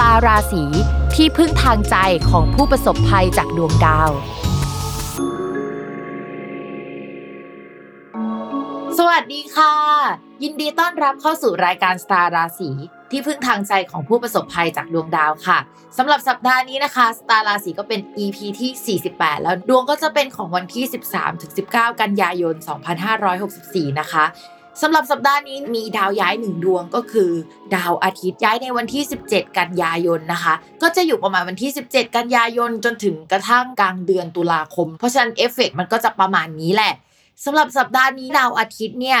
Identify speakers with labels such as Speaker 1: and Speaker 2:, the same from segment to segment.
Speaker 1: ตาราศีที่พึ่งทางใจของผู้ประสบภัยจากดวงดาว สวัสดีค่ะ ยินดีต้อนรับเข้าสู่รายการสตาราศีที่พึ่งทางใจของผู้ประสบภัยจากดวงดาวค่ะสำหรับสัปดาห์นี้นะคะสตาร์ราศีก็เป็น EP ที่ 48 แล้วดวงก็จะเป็นของวันที่ 13-19 กันยายน 2564 นะคะ สำหรับสัปดาห์นี้มีดาวย้ายหนึ่งดวงก็คือ ดาวอาทิตย์ย้ายในวันที่ 17 กันยายนนะคะ ก็จะอยู่ประมาณวันที่ 17 กันยายนจนถึงกระทั่งกลางเดือนตุลาคม เพราะฉะนั้นเอฟเฟกมันก็จะประมาณนี้แหละสำหรับสัปดาห์นี้ดาวอาทิตย์เนี่ย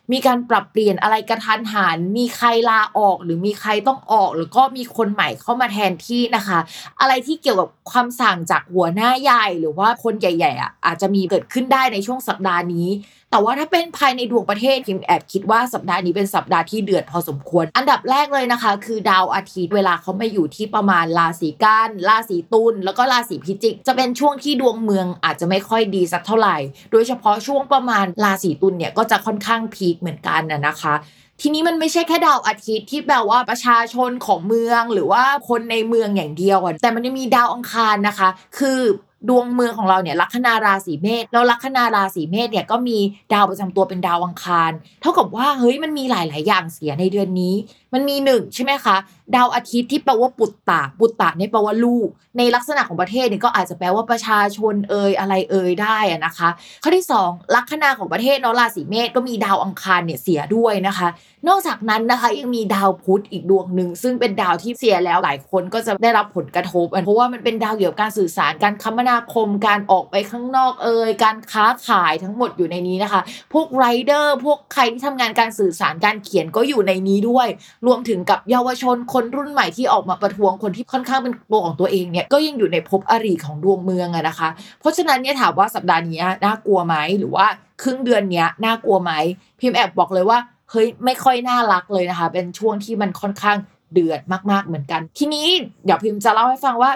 Speaker 1: มีการปรับเปลี่ยนอะไรกระทันหัน มีใครลาออก หรือมีใครต้องออก หรือก็มีคนใหม่เข้ามาแทนที่นะคะ อะไรที่เกี่ยวกับความสั่งจากหัวหน้าใหญ่ หรือว่าคนใหญ่ๆอะอาจจะมีเกิดขึ้นได้ในช่วงสัปดาห์นี้ แต่ว่าถ้าเป็นภายในดวงประเทศพิมแอบคิดว่าสัปดาห์นี้เป็นสัปดาห์ที่เดือดพอสมควร อันดับแรกเลยนะคะ คือดาวอาทิตย์เวลาเขามาอยู่ที่ประมาณราศีกันราศีตุลแล้วก็ราศีพิจิก จะเป็นช่วงที่ดวงเมืองอาจจะไม่ค่อยดีสักเท่าไหร่ โดยเฉพาะช่วงประมาณราศีตุลเนี่ยก็จะค่อนข้างพีคเหมือนกันนะคะทีนี้มันไม่ใช่แค่ดาวอาทิตย์ที่แปลว่าประชาชนของเมืองหรือว่าคนในเมืองอย่างเดียว แต่มันยังมีดาวอังคารนะคะ คือ ดวงเมืองของเราเนี่ยลัคนาราศีเมษแล้วลัคนาราศีเมษเนี่ยก็มีดาวประจำตัวเป็นดาวอังคาร เท่ากับว่าเฮ้ยมันมีหลาย ๆ อย่างเสียในเดือนนี้ มันมีหนึ่งใช่ไหมคะ ดาวอาทิตย์ที่แปลว่าปุตตะ ปุตตะเนี่ยแปลว่าลูก ในลักษณะของประเทศเนี่ยก็อาจจะแปลว่าประชาชนเอ่ยอะไรเอ่ยได้นะคะ ข้อที่ 2 ลัคนาของประเทศเนาะราศีเมษก็มีดาวอังคารเนี่ยเสียด้วยนะคะ นอกจากนั้นนะคะยังมีดาวพุธอีกดวงหนึ่งซึ่งเป็นดาวที่เสียแล้วหลายคนก็จะได้รับผลกระทบ เพราะว่ามันเป็นดาวเกี่ยวกับการสื่อสารการคมนาคมการออกไปข้างนอกเอ่ยการค้าขายทั้งหมดอยู่ในนี้นะคะ พวกไรเดอร์พวกใครที่ทำงานการสื่อสารการเขียนก็อยู่ในนี้ด้วย รวมถึงกับเยาวชนคนนรุ่นใหม่ที่ออกมาประท้วงคนที่ค่อนข้างเป็นตัวของตัวเองเนี่ยก็ยังอยู่ในภพอริของดวงเมืองอะนะคะ เพราะฉะนั้นเนี่ยถามว่าสัปดาห์นี้น่ากลัวไหมหรือว่าครึ่งเดือนเนี้ยน่ากลัวไหมพิมพ์แอบบอกเลยว่าเฮ้ยไม่ค่อยน่ารักเลยนะคะ เป็นช่วงที่มันค่อนข้างเดือดมากๆเหมือนกัน ทีนี้เดี๋ยวพิมพ์จะเล่าให้ฟังว่า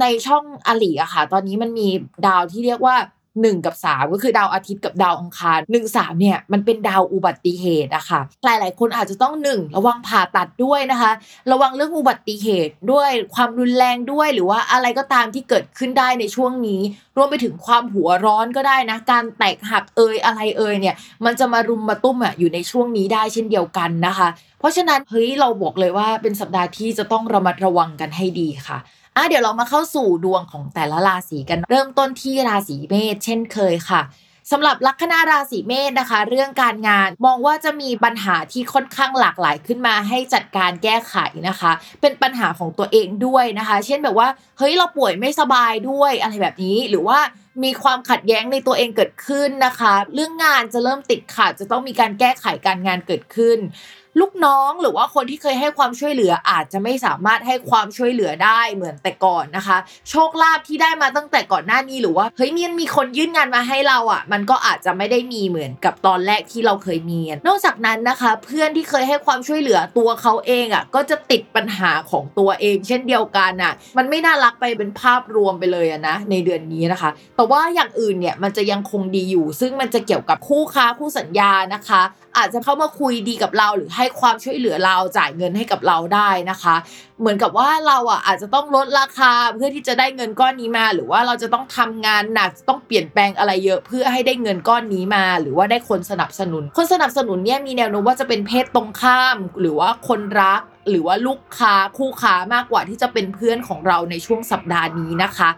Speaker 1: ในช่องอลีอะค่ะ ตอนนี้มันมีดาวที่เรียกว่า 1กับ3ก็คือดาวอาทิตย์กับดาวอังคาร1 3เนี่ยมันเป็นดาวอุบัติเหตุอะค่ะ หลายๆคนอาจจะต้อง1ระวังผ่าตัดด้วยนะคะ ระวังเรื่องอุบัติเหตุด้วยความรุนแรงด้วย หรือว่าอะไรก็ตามที่เกิดขึ้นได้ในช่วงนี้ รวมไปถึงความหัวร้อนก็ได้นะ การแตกหักเอยอะไรเอยเนี่ย มันจะมารุมมาตุ้มอะอยู่ในช่วงนี้ได้เช่นเดียวกันนะคะ เพราะฉะนั้นเฮ้ยเราบอกเลยว่าเป็นสัปดาห์ที่จะต้องระมัดระวังกันให้ดีค่ะ อะเดี๋ยวเรามาเข้าสู่ดวงของแต่ละราศีกัน เริ่มต้นที่ราศีเมษเช่นเคยค่ะสำหรับลัคนาราศีเมษนะคะ เรื่องการงานมองว่าจะมีปัญหาที่ค่อนข้างหลากหลายขึ้นมาให้จัดการแก้ไขนะคะ เป็นปัญหาของตัวเองด้วยนะคะ เช่นแบบว่าเฮ้ยเราป่วยไม่สบายด้วยอะไรแบบนี้หรือว่า มีความขัดแย้งในตัวเองเกิดขึ้นนะคะ เรื่องงานจะเริ่มติดขัดจะต้องมีการแก้ไขการงานเกิดขึ้น ลูกน้องหรือว่าคนที่เคยให้ความช่วยเหลืออาจจะไม่สามารถให้ความช่วยเหลือได้เหมือนแต่ก่อนนะคะ โชคลาภที่ได้มาตั้งแต่ก่อนหน้านี้หรือว่าเฮ้ยมันมีคนยื่นงานมาให้เราอะ มันก็อาจจะไม่ได้มีเหมือนกับตอนแรกที่เราเคยมีนอกจากนั้นนะคะ เพื่อนที่เคยให้ความช่วยเหลือตัวเขาเองอะก็จะติดปัญหาของตัวเอง เช่นเดียวกันอะ มันไม่น่ารักไปเป็นภาพรวมไปเลยอะนะในเดือนนี้นะคะแต่ว่าอย่างอื่นเนี่ยมันจะยังคงดีอยู่ ซึ่งมันจะเกี่ยวกับคู่ค้าคู่สัญญานะคะอาจจะเข้ามาคุยดีกับเรา หรือให้ความช่วยเหลือเราจ่ายเงินให้กับเราได้นะคะ เหมือนกับว่าเราอะอาจจะต้องลดราคาเพื่อที่จะได้เงินก้อนนี้มา หรือว่าเราจะต้องทำงานหนักต้องเปลี่ยนแปลงอะไรเยอะเพื่อให้ได้เงินก้อนนี้มา หรือว่าได้คนสนับสนุน คนสนับสนุนเนี่ยมีแนวโน้มว่าจะเป็นเพศตรงข้าม หรือว่าคนรักหรือว่าลูกค้าคู่ค้ามากกว่าที่จะเป็นเพื่อนของเราในช่วงสัปดาห์นี้นะคะ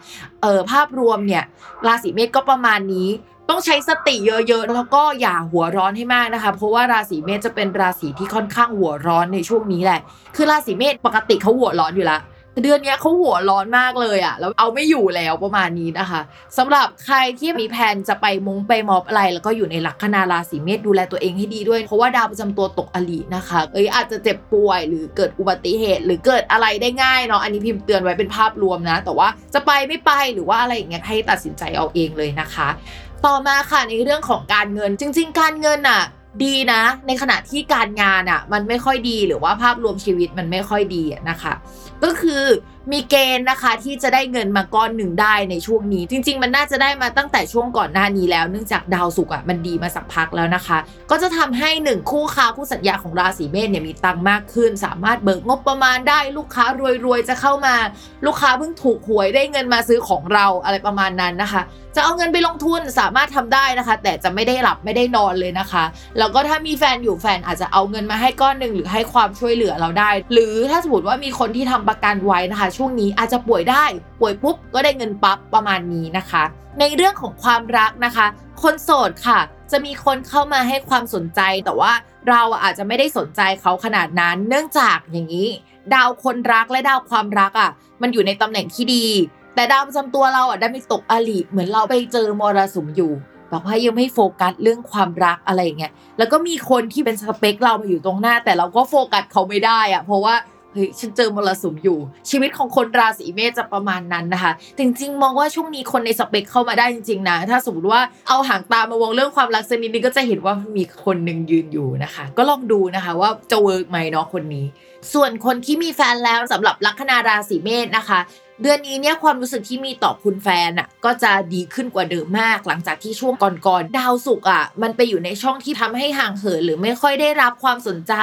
Speaker 1: เออภาพรวมเนี่ยราศีเมษก็ประมาณนี้ ต้องใช้สติเยอะๆ แล้วก็อย่าหัวร้อนให้มากนะคะ เพราะว่าราศีเมษจะเป็นราศีที่ค่อนข้างหัวร้อนในช่วงนี้แหละ คือราศีเมษปกติเขาหัวร้อนอยู่แล้วแต่เดือนนี้เขาหัวร้อนมากเลยอะแล้วเอาไม่อยู่แล้วประมาณนี้นะคะสำหรับใครที่มีแผนจะไปมงไปมอบอะไร แล้วก็อยู่ในลัคนาราศีเมษดูแลตัวเองให้ดีด้วย เพราะว่าดาวประจำตัวตกอลีนะคะ เอ้ยอาจจะเจ็บป่วยหรือเกิดอุบัติเหตุ หรือเกิดอะไรได้ง่ายเนาะอันนี้พิมพ์เตือนไว้เป็นภาพรวมนะ แต่ว่าจะไปไม่ไปหรือว่าอะไรอย่างเงี้ยให้ตัดสินใจเอาเองเลยนะคะ ต่อมาค่ะในเรื่องของการเงิน จริง ๆ การเงินอะดีนะ ในขณะที่การงานอะมันไม่ค่อยดีหรือว่าภาพรวมชีวิตมันไม่ค่อยดีนะคะ ก็คือ มีเกณฑ์นะคะที่จะได้เงินมาก้อนหนึ่งได้ในช่วงนี้ จริง ๆ มันน่าจะได้มาตั้งแต่ช่วงก่อนหน้านี้แล้วเนื่องจากดาวศุกร์อะมันดีมาสักพักแล้วนะคะ ก็จะทำให้หนึ่งคู่ค้าคู่สัญญาของราศีเมษเนี่ยมีตังค์มากขึ้น สามารถเบิกงบประมาณได้ลูกค้ารวยๆจะเข้ามา ลูกค้าเพิ่งถูกหวยได้เงินมาซื้อของเราอะไรประมาณนั้นนะคะ จะเอาเงินไปลงทุนสามารถทำได้นะคะ แต่จะไม่ได้หลับไม่ได้นอนเลยนะคะแล้วก็ถ้ามีแฟนอยู่แฟนอาจจะเอาเงินมาให้ก้อนหนึ่งหรือให้ความช่วยเหลือเราได้ หรือถ้าสมมติว่ามีคนที่ทำประกันไว้นะคะช่วงนี้อาจจะป่วยได้ ป่วยปุ๊บก็ได้เงินปั๊บประมาณนี้นะคะ ในเรื่องของความรักนะคะ คนโสดค่ะ จะมีคนเข้ามาให้ความสนใจแต่ว่าเราอาจจะไม่ได้สนใจเขาขนาดนั้น เนื่องจากอย่างนี้ ดาวคนรักและดาวความรักอะ มันอยู่ในตำแหน่งที่ดี แต่ดาวประจำตัวเราอะได้ไม่ตกอลีเหมือนเราไปเจอมรสุมอยู่แบบว่ายังไม่โฟกัสเรื่องความรักอะไรอย่างเงี้ยแล้วก็มีคนที่เป็นสเปคเรามาอยู่ตรงหน้า แต่เราก็โฟกัสเขาไม่ได้อะเพราะว่า เฮ้ยฉันเจอมรสุมอยู่ ชีวิตของคนราศีเมษจะประมาณนั้นนะคะ จริงๆ มองว่าช่วงนี้คนในสเปคเข้ามาได้จริงๆนะถ้าสมมติว่าเอาหางตามาวงเรื่องความรักสักนิดนึงก็จะเห็นว่ามีคนหนึ่งยืนอยู่นะคะ ก็ลองดูนะคะว่าจะเวิร์กไหมเนาะคนนี้ ส่วนคนที่มีแฟนแล้วสำหรับลัคนาราศีเมษนะคะ เดือนนี้เนี่ยความรู้สึกที่มีต่อคุณแฟนอะก็จะดีขึ้นกว่าเดิมมาก หลังจากที่ช่วงก่อนๆดาวศุกร์อะมันไปอยู่ในช่องที่ทำให้ห่างเหินหรือไม่ค่อยได้รับความสนใจ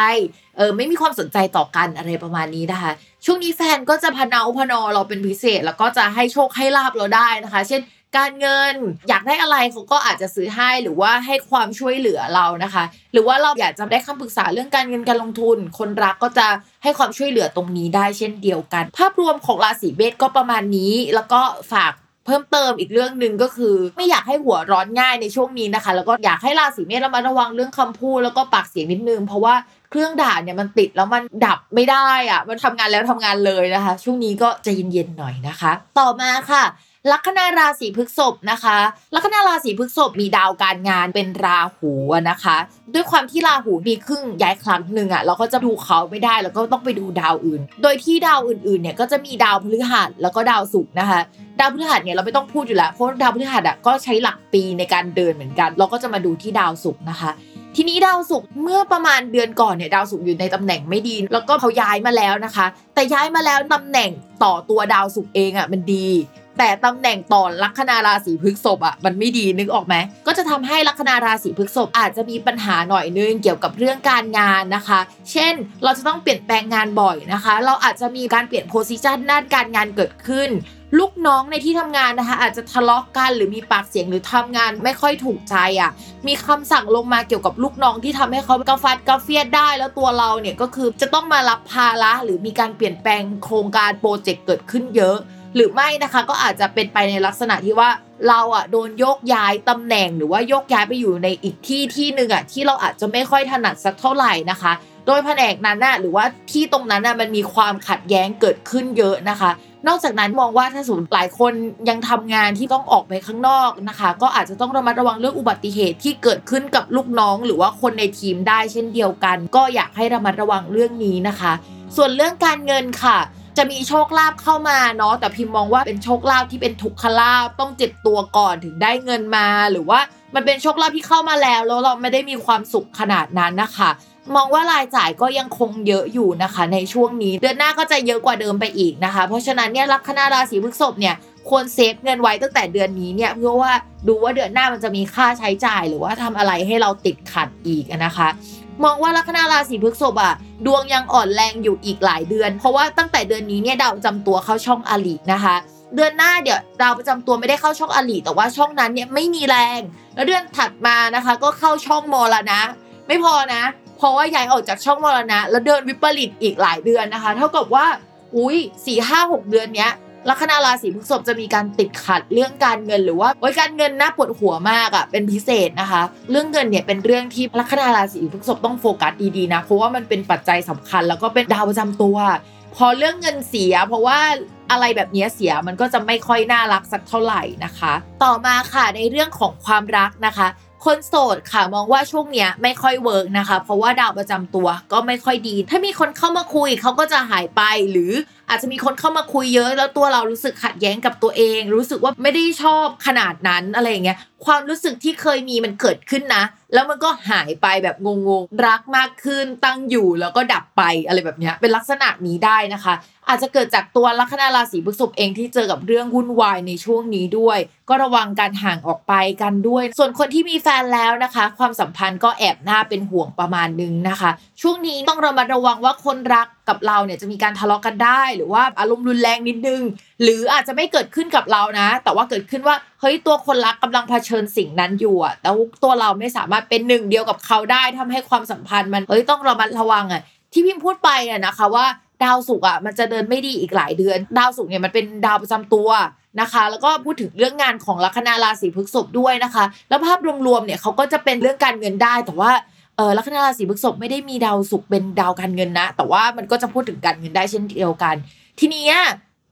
Speaker 1: เออไม่มีความสนใจต่อกันอะไรประมาณนี้นะคะ ช่วงนี้แฟนก็จะพนาพนอเราเป็นพิเศษ แล้วก็จะให้โชคให้ลาบเราได้นะคะ เช่น การเงินอยากได้อะไรเขาก็อาจจะซื้อให้หรือว่าให้ความช่วยเหลือเรานะคะ หรือว่าเราอยากจะได้คำปรึกษาเรื่องการเงินการลงทุน คนรักก็จะให้ความช่วยเหลือตรงนี้ได้เช่นเดียวกัน ภาพรวมของราศีเมษก็ประมาณนี้ แล้วก็ฝากเพิ่มเติมอีกเรื่องหนึ่งก็คือ ไม่อยากให้หัวร้อนง่ายในช่วงนี้นะคะ แล้วก็อยากให้ราศีเมษระมัดระวังเรื่องคำพูดแล้วก็ปากเสียงนิดนึง เพราะว่าเครื่องด่าเนี่ยมันติดแล้วมันดับไม่ได้อะมันทำงานแล้วทำงานเลยนะคะ ช่วงนี้ก็จะเย็นๆหน่อยนะคะ ต่อมาค่ะ ลัคนาราศีพฤษภนะคะ ลัคนาราศีพฤษภมีดาวการงานเป็นราหูนะคะ ด้วยความที่ราหูมีครึ่งย้ายครั้งหนึ่งอะเราก็จะดูเขาไม่ได้แล้วก็ต้องไปดูดาวอื่น โดยที่ดาวอื่นๆเนี่ยก็จะมีดาวพฤหัสแล้วก็ดาวศุกร์นะคะ ดาวพฤหัสเนี่ยเราไม่ต้องพูดอยู่แล้วเพราะดาวพฤหัสอะก็ใช้หลักปีในการเดินเหมือนกัน เราก็จะมาดูที่ดาวศุกร์นะคะทีนี้ดาวศุกร์เมื่อประมาณเดือนก่อนเนี่ยดาวศุกร์อยู่ในตำแหน่งไม่ดี แล้วก็เขาย้ายมาแล้วนะคะ แต่ย้ายมาแล้วตำแหน่งต่อตัวดาวศุกร์เองอะมันดี แต่ตำแหน่งต่อลัคนาราศีพฤษภอะมันไม่ดีนึกออกไหมก็จะทำให้ลัคนาราศีพฤษภอาจจะมีปัญหาหน่อยนึงเกี่ยวกับเรื่องการงานนะคะ เช่น เราจะต้องเปลี่ยนแปลงงานบ่อยนะคะ เราอาจจะมีการเปลี่ยนโพสิชันด้านการงานเกิดขึ้นลูกน้องในที่ทำงานนะคะอาจจะทะเลาะกันหรือมีปากเสียงหรือทำงานไม่ค่อยถูกใจอะ มีคำสั่งลงมาเกี่ยวกับลูกน้องที่ทำให้เขากระฟัดกระเฟียดได้ แล้วตัวเราเนี่ยก็คือจะต้องมารับภาระหรือมีการเปลี่ยนแปลงโครงการโปรเจกต์เกิดขึ้นเยอะ หรือไม่นะคะก็อาจจะเป็นไปในลักษณะที่ว่าเราอะโดนโยกย้ายตำแหน่งหรือว่าโยกย้ายไปอยู่ในอีกที่ที่หนึ่งอะที่เราอาจจะไม่ค่อยถนัดสักเท่าไหร่นะคะ โดยแผนกนั้นน่ะหรือว่าที่ตรงนั้นน่ะมันมีความขัดแย้งเกิดขึ้นเยอะนะคะ นอกจากนั้นมองว่าถ้าสมมติหลายคนยังทำงานที่ต้องออกไปข้างนอกนะคะ ก็อาจจะต้องระมัดระวังเรื่องอุบัติเหตุที่เกิดขึ้นกับลูกน้อง หรือว่าคนในทีมได้เช่นเดียวกัน ก็อยากให้ระมัดระวังเรื่องนี้นะคะ ส่วนเรื่องการเงินค่ะ จะมีโชคลาภเข้ามาเนาะแต่พิมพ์มองว่าเป็นโชคลาภที่เป็นทุกขลาภต้องเจ็บตัวก่อนถึงได้เงินมา หรือว่ามันเป็นโชคลาภที่เข้ามาแล้ว แล้วเราไม่ได้มีความสุขขนาดนั้นนะคะมองว่ารายจ่ายก็ยังคงเยอะอยู่นะคะ ในช่วงนี้เดือนหน้าก็จะเยอะกว่าเดิมไปอีกนะคะ เพราะฉะนั้นเนี่ยลัคนาราศีพฤษภเนี่ยควรเซฟเงินไว้ตั้งแต่เดือนนี้เนี่ยเพื่อว่าดูว่าเดือนหน้ามันจะมีค่าใช้จ่าย หรือว่าทำอะไรให้เราติดขัดอีกนะคะ มองว่าลัคนาราศีพฤษภอะดวงยังอ่อนแรงอยู่อีกหลายเดือน เพราะว่าตั้งแต่เดือนนี้เนี่ยดาวประจำตัวเข้าช่องอลินะคะ เดือนหน้าเดี๋ยวดาวประจำตัวไม่ได้เข้าช่องอลิแต่ว่าช่องนั้นเนี่ยไม่มีแรง แล้วเดือนถัดมานะคะ ก็เข้าช่องมรณะ ไม่พอนะ เพราะว่าย้ายออกจากช่องมรณะ แล้วเดินวิปริตอีกหลายเดือนนะคะ เท่ากับว่าอุ้ยสี่ห้าหกเดือนเนี้ย ลัคนาราศีพฤษภจะมีการติดขัดเรื่องการเงินหรือว่าโอ้ยการเงินน่าปวดหัวมากอะ่ะเป็นพิเศษนะคะ เรื่องเงินเนี่ยเป็นเรื่องที่ลัคนาราศีพฤษภต้องโฟกัสดีๆนะเพราะว่ามันเป็นปัจจัยสำคัญ แล้วก็เป็นดาวประจำตัว พอเรื่องเงินเสีย เพราะว่าอะไรแบบนี้เสียมันก็จะไม่ค่อยน่ารักสักเท่าไหร่นะคะ ต่อมาค่ะในเรื่องของความรักนะคะ คนโสดค่ะมองว่าช่วงเนี้ยไม่ค่อย work นะคะ เพราะว่าดาวประจำตัวก็ไม่ค่อยดี ถ้ามีคนเข้ามาคุยเขาก็จะหายไปหรืออาจจะมีคนเข้ามาคุยเยอะ แล้วตัวเรารู้สึกขัดแย้งกับตัวเอง รู้สึกว่าไม่ได้ชอบขนาดนั้นอะไรอย่างเงี้ยความรู้สึกที่เคยมีมันเกิดขึ้นนะ แล้วมันก็หายไปแบบงงๆรักมากขึ้นตั้งอยู่แล้วก็ดับไปอะไรแบบเนี้ยเป็นลักษณะนี้ได้นะคะ อาจจะเกิดจากตัวลัคนาราศีพฤษภเองที่เจอกับเรื่องวุ่นวายในช่วงนี้ด้วย ก็ระวังการห่างออกไปกันด้วย ส่วนคนที่มีแฟนแล้วนะคะ ความสัมพันธ์ก็แอบหน่าเป็นห่วงประมาณนึงนะคะ ช่วงนี้ต้องระมัดระวังว่าคนรักกับเราเนี่ยจะมีการทะเลาะกันได้ หรือว่าอารมณ์รุนแรงนิดนึง หรืออาจจะไม่เกิดขึ้นกับเรานะ แต่ว่าเกิดขึ้นว่าเฮ้ยตัวคนรักกำลังเผชิญสิ่งนั้นอยู่อะแต่ตัวเราไม่สามารถเป็นหนึ่งเดียวกับเขาได้ทำให้ความสัมพันธ์มันเฮ้ยต้องระมัดระวังอะที่พิมพ์พูดไปอะนะคะว่า ดาวศุกร์อะมันจะเดินไม่ดีอีกหลายเดือน ดาวศุกร์เนี่ยมันเป็นดาวประจำตัวนะคะ แล้วก็พูดถึงเรื่องงานของลัคนาราศีพฤษภด้วยนะคะ แล้วภาพรวมๆเนี่ยเขาก็จะเป็นเรื่องการเงินได้แต่ว่าเออลัคนาราศีพฤษภไม่ได้มีดาวศุกร์เป็นดาวการเงินนะ แต่ว่ามันก็จะพูดถึงการเงินได้เช่นเดียวกัน ทีนี้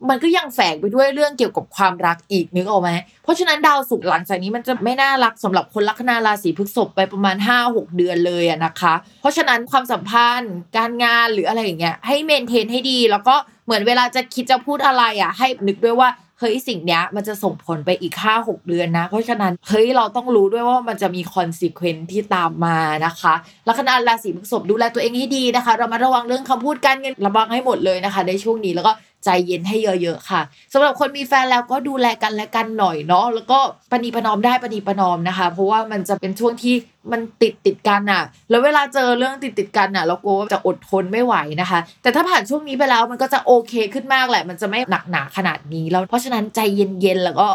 Speaker 1: มันก็ยังแฝงไปด้วยเรื่องเกี่ยวกับความรักอีกนึกออกไหมเพราะฉะนั้นดาวศุกร์หลังจากนี้มันจะไม่น่ารักสำหรับคนลัคนาราศีพฤษภไปประมาณ 5-6 เดือนเลยอะนะคะ เพราะฉะนั้นความสัมพันธ์ การงานหรืออะไรอย่างเงี้ยให้ maintain ให้ดี แล้วก็เหมือนเวลาจะคิดจะพูดอะไรอะให้นึกด้วยว่าเฮ้ยสิ่งเนี้ยมันจะส่งผลไปอีก5 6เดือนนะ เพราะฉะนั้นเฮ้ยเราต้องรู้ด้วยว่ามันจะมี consequence ที่ตามมานะคะลัคนาราศีพฤษภดูแลตัวเองให้ดีนะคะ เรามาระวังเรื่องคำพูดการเงินระวังให้หมดเลยนะคะ ในช่วงนี้แล้วก็ ใจเย็นให้เยอะๆค่ะสำหรับคนมีแฟนแล้วก็ดูแลกันและกันหน่อยเนาะแล้วก็ปณีประนอมได้ปณีประนอมนะคะ เพราะว่ามันจะเป็นช่วงที่มันติดติดกันอะแล้วเวลาเจอเรื่องติดติดกันอะเรากลัวว่าจะอดทนไม่ไหวนะคะ แต่ถ้าผ่านช่วงนี้ไปแล้วมันก็จะโอเคขึ้นมากแหละ มันจะไม่หนักหนาขนาดนี้แล้วเพราะฉะนั้นใจเย็นๆแล้วก็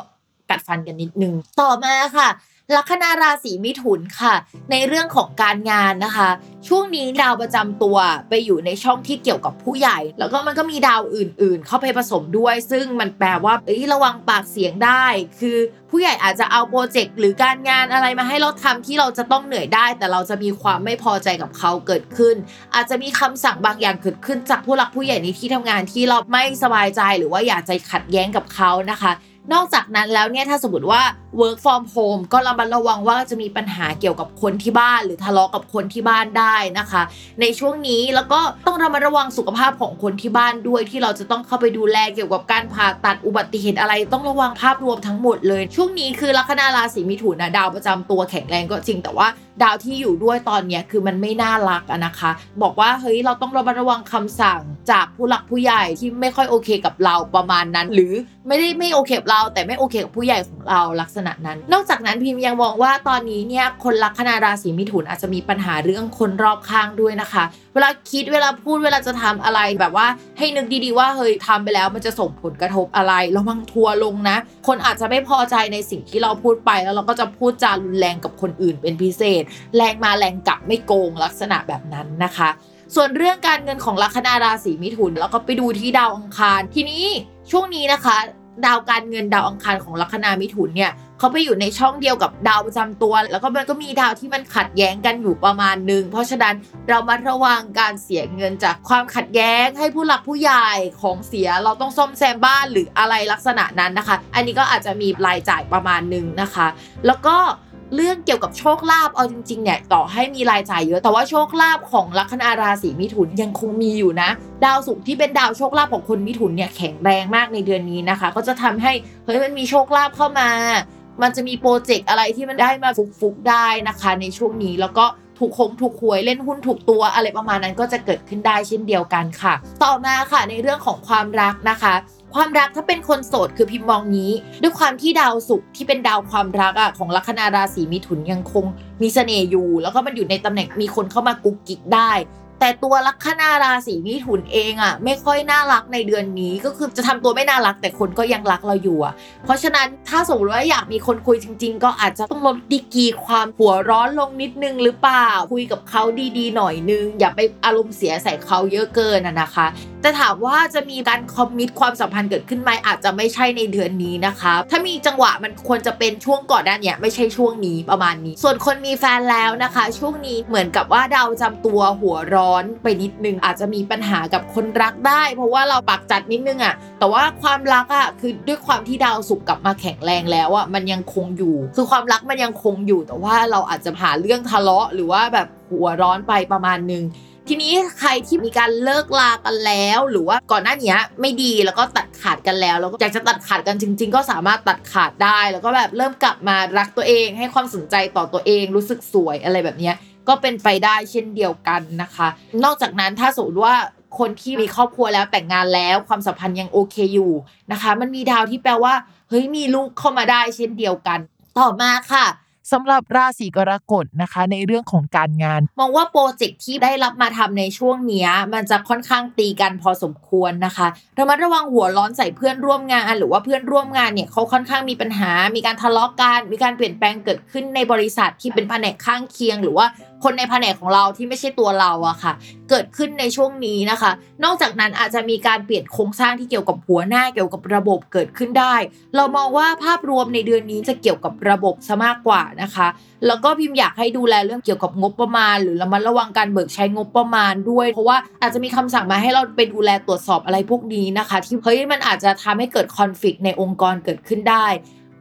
Speaker 1: กัดฟันกันนิดนึงต่อมาค่ะ ลัคนาราศีมิถุนค่ะ ในเรื่องของการงานนะคะ ช่วงนี้ดาวประจำตัวไปอยู่ในช่องที่เกี่ยวกับผู้ใหญ่ แล้วก็มันก็มีดาวอื่น ๆ เข้าไปผสมด้วย ซึ่งมันแปลว่าเอ้ยระวังปากเสียงได้ คือผู้ใหญ่อาจจะเอาโปรเจกต์หรือการงานอะไรมาให้เราทำที่เราจะต้องเหนื่อยได้ แต่เราจะมีความไม่พอใจกับเขาเกิดขึ้น อาจจะมีคำสั่งบางอย่างเกิดขึ้นจากผู้หลักผู้ใหญ่ในที่ทำงานที่เราไม่สบายใจหรือว่าอยากจะขัดแย้งกับเขานะคะ นอกจากนั้นแล้วเนี่ยถ้าสมมติว่า work from home ก็ระมัดระวังว่าจะมีปัญหาเกี่ยวกับคนที่บ้าน หรือทะเลาะกับคนที่บ้านได้นะคะ ในช่วงนี้แล้วก็ต้องระมัดระวังสุขภาพของคนที่บ้านด้วยที่เราจะต้องเข้าไปดูแลเกี่ยวกับการผ่าตัดอุบัติเหตุอะไรต้องระวังภาพรวมทั้งหมดเลย ช่วงนี้คือลัคนาราศีมิถุนนะดาวประจำตัวแข็งแรงก็จริงแต่ว่าดาวที่อยู่ด้วยตอนเนี้ยคือมันไม่น่ารักอะนะคะ บอกว่าเฮ้ยเราต้องระมัดระวังคำสั่งจากผู้หลักผู้ใหญ่ที่ไม่ค่อยโอเคกับเราประมาณนั้น หรือไม่ได้ไม่โอเคกับเรา แต่ไม่โอเคกับผู้ใหญ่ของเราลักษณะนั้น นอกจากนั้นพิมพ์ยังมองว่าตอนนี้เนี่ยคนลัคนาราศีมิถุนอาจจะมีปัญหาเรื่องคนรอบข้างด้วยนะคะ เวลาคิดเวลาพูดเวลาจะทำอะไรแบบว่าให้นึกดีๆว่าเฮ้ยทำไปแล้วมันจะส่งผลกระทบอะไรระวังทัวลงนะ คนอาจจะไม่พอใจในสิ่งที่เราพูดไปแล้วเราก็จะพูดจารุนแรงกับคนอื่นเป็นพิเศษ แรงมาแรงกลับไม่โกงลักษณะแบบนั้นนะคะ ส่วนเรื่องการเงินของลัคนาราศีมิถุน แล้วก็ไปดูที่ดาวอังคารทีนี้ช่วงนี้นะคะ ดาวการเงินดาวอังคารของลัคนามิถุนเนี่ย เขาไปอยู่ในช่องเดียวกับดาวประจำตัว แล้วก็มันก็มีดาวที่มันขัดแย้งกันอยู่ประมาณหนึ่งเพราะฉะนั้นเรามาระวังการเสียเงินจากความขัดแย้งให้ผู้หลักผู้ใหญ่ของเสียเราต้องซ่อมแซมบ้านหรืออะไรลักษณะนั้นนะคะ อันนี้ก็อาจจะมีรายจ่ายประมาณหนึ่งนะคะ แล้วก็เรื่องเกี่ยวกับโชคลาภเอาจริงๆเนี่ยต่อให้มีรายจ่ายเยอะ แต่ว่าโชคลาภของลัคนาราศีมิถุนยังคงมีอยู่นะ ดาวศุกร์ที่เป็นดาวโชคลาภของคนมิถุนเนี่ยแข็งแรงมากในเดือนนี้นะคะ ก็จะทำให้เฮ้ยมันมีโชคลาภเข้ามา มันจะมีโปรเจกต์อะไรที่มันได้มาฟุกๆได้นะคะ ในช่วงนี้แล้วก็ถูกคงถูกหวยเล่นหุ้นถูกตัวอะไรประมาณนั้นก็จะเกิดขึ้นได้เช่นเดียวกันค่ะ ต่อมาค่ะในเรื่องของความรักนะคะ ความรักถ้าเป็นคนโสดคือพิมพ์มองนี้ ด้วยความที่ดาวศุกร์ที่เป็นดาวความรักอะของลัคนาราศีมิถุนยังคงมีเสน่ห์อยู่ แล้วก็มันอยู่ในตำแหน่งมีคนเข้ามากุกกิกได้ แต่ตัวลัคนาราศีมิถุนเองอะไม่ค่อยน่ารักในเดือนนี้ก็คือจะทำตัวไม่น่ารักแต่คนก็ยังรักเราอยู่อะเพราะฉะนั้นถ้าสมมติว่าอยากมีคนคุยจริง ๆ ก็อาจจะต้องลดดีกีความหัวร้อนลงนิดนึงหรือเปล่าคุยกับเขาดีๆ หน่อยนึง อย่าไปอารมณ์เสียใส่เขาเยอะเกินอะนะคะ แต่ถามว่าจะมีการคอมมิตความสัมพันธ์เกิดขึ้นไหมอาจจะไม่ใช่ในเดือนนี้นะคะ ถ้ามีจังหวะมันควรจะเป็นช่วงก่อนหน้าเนี้ไม่ใช่ช่วงนี้ประมาณนี้ ส่วนคนมีแฟนแล้วนะคะ ช่วงนี้เหมือนกับว่าดาวจำตัวหัวร้อนไปนิดนึงอาจจะมีปัญหากับคนรักได้ เพราะว่าเราปากจัดนิดนึงอะแต่ว่าความรักอะคือด้วยความที่ดาวสุกกลับมาแข็งแรงแล้วอะมันยังคงอยู่ คือความรักมันยังคงอยู่ แต่ว่าเราอาจจะหาเรื่องทะเลาะ หรือว่าแบบหัวร้อนไปประมาณนึง ทีนี้ใครที่มีการเลิกลากันแล้ว หรือว่าก่อนหน้านี้ไม่ดีแล้วก็ตัดขาดกันแล้วแล้วก็อยากจะตัดขาดกันจริง ๆ ก็สามารถตัดขาดได้ แล้วก็แบบเริ่มกลับมารักตัวเอง ให้ความสนใจต่อตัวเองรู้สึกสวยอะไรแบบนี้ก็เป็นไปได้เช่นเดียวกันนะคะ นอกจากนั้นถ้าสมมติว่าคนที่มีครอบครัวแล้วแต่งงานแล้วความสัมพันธ์ยังโอเคอยู่นะคะ มันมีดาวที่แปลว่าเฮ้ยมีลูกเข้ามาได้เช่นเดียวกัน ต่อมาค่ะ
Speaker 2: สำหรับราศีกรกฎนะคะ ในเรื่องของการงาน
Speaker 1: มองว่าโปรเจกต์ที่ได้รับมาทำในช่วงนี้มันจะค่อนข้างตีกันพอสมควรนะคะระมัดระวังหัวร้อนใส่เพื่อนร่วมงาน หรือว่าเพื่อนร่วมงานเนี่ยเขาค่อนข้างมีปัญหา มีการทะเลาะกันมีการเปลี่ยนแปลงเกิดขึ้นในบริษัทที่เป็นแผนกข้างเคียง หรือว่า คนในแผนกของเราที่ไม่ใช่ตัวเราอะค่ะ เกิดขึ้นในช่วงนี้นะคะ นอกจากนั้นอาจจะมีการเปลี่ยนโครงสร้างที่เกี่ยวกับหัวหน้าเกี่ยวกับระบบเกิดขึ้นได้ เรามองว่าภาพรวมในเดือนนี้จะเกี่ยวกับระบบซะมากกว่านะคะ แล้วก็พิมพ์อยากให้ดูแลเรื่องเกี่ยวกับงบประมาณ หรือระมัดระวังการเบิกใช้งบประมาณด้วย เพราะว่าอาจจะมีคำสั่งมาให้เราไปดูแลตรวจสอบอะไรพวกนี้นะคะ ที่เฮ้ยมันอาจจะทำให้เกิดคอนฟ lict ในองค์กรเกิดขึ้นได้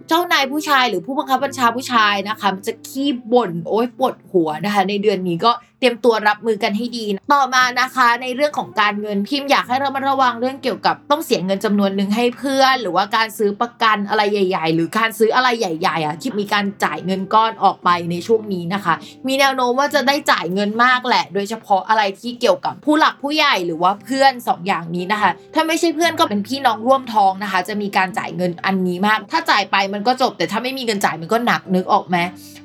Speaker 1: เจ้านายผู้ชายหรือผู้บังคับบัญชาผู้ชายนะคะ มันจะขี้บ่นโอ๊ยปวดหัวนะคะ ในเดือนนี้ก็ รียมตัวรับมือกันให้ดี ต่อมานะคะในเรื่องของการเงินพิมพ์อยากให้เรามาระวังเรื่องเกี่ยวกับต้องเสียเงินจำนวนหนึ่งให้เพื่อน หรือว่าการซื้อประกันอะไรใหญ่ ๆ หรือการซื้ออะไรใหญ่ ๆอะที่มีการจ่ายเงินก้อนออกไปในช่วงนี้นะคะ มีแนวโน้มว่าจะได้จ่ายเงินมากแหละ โดยเฉพาะอะไรที่เกี่ยวกับผู้หลักผู้ใหญ่หรือว่าเพื่อนสองอย่างนี้นะคะ ถ้าไม่ใช่เพื่อนก็เป็นพี่น้องร่วมท้องนะคะ จะมีการจ่ายเงินอันนี้มาก ถ้าจ่ายไปมันก็จบ แต่ถ้าไม่มีเงินจ่ายมันก็หนักนึกออกไหม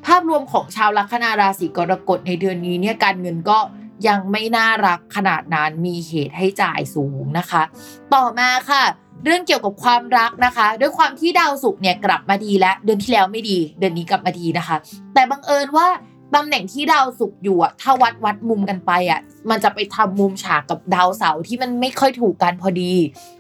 Speaker 1: ภาพรวมของชาวลัคนาราศีกรกฎในเดือนนี้เนี่ยการเงินก็ยังไม่น่ารักขนาดนั้นมีเหตุให้จ่ายสูงนะคะ ต่อมาค่ะ เรื่องเกี่ยวกับความรักนะคะ ด้วยความที่ดาวศุกร์เนี่ยกลับมาดีแล้ว เดือนที่แล้วไม่ดี เดือนนี้กลับมาดีนะคะ แต่บังเอิญว่าตำแหน่งที่ดาวศุกร์อยู่อะถ้าวัดวัดมุมกันไปอะมันจะไปทำมุมฉากกับดาวเสาร์ที่มันไม่ค่อยถูกกันพอดี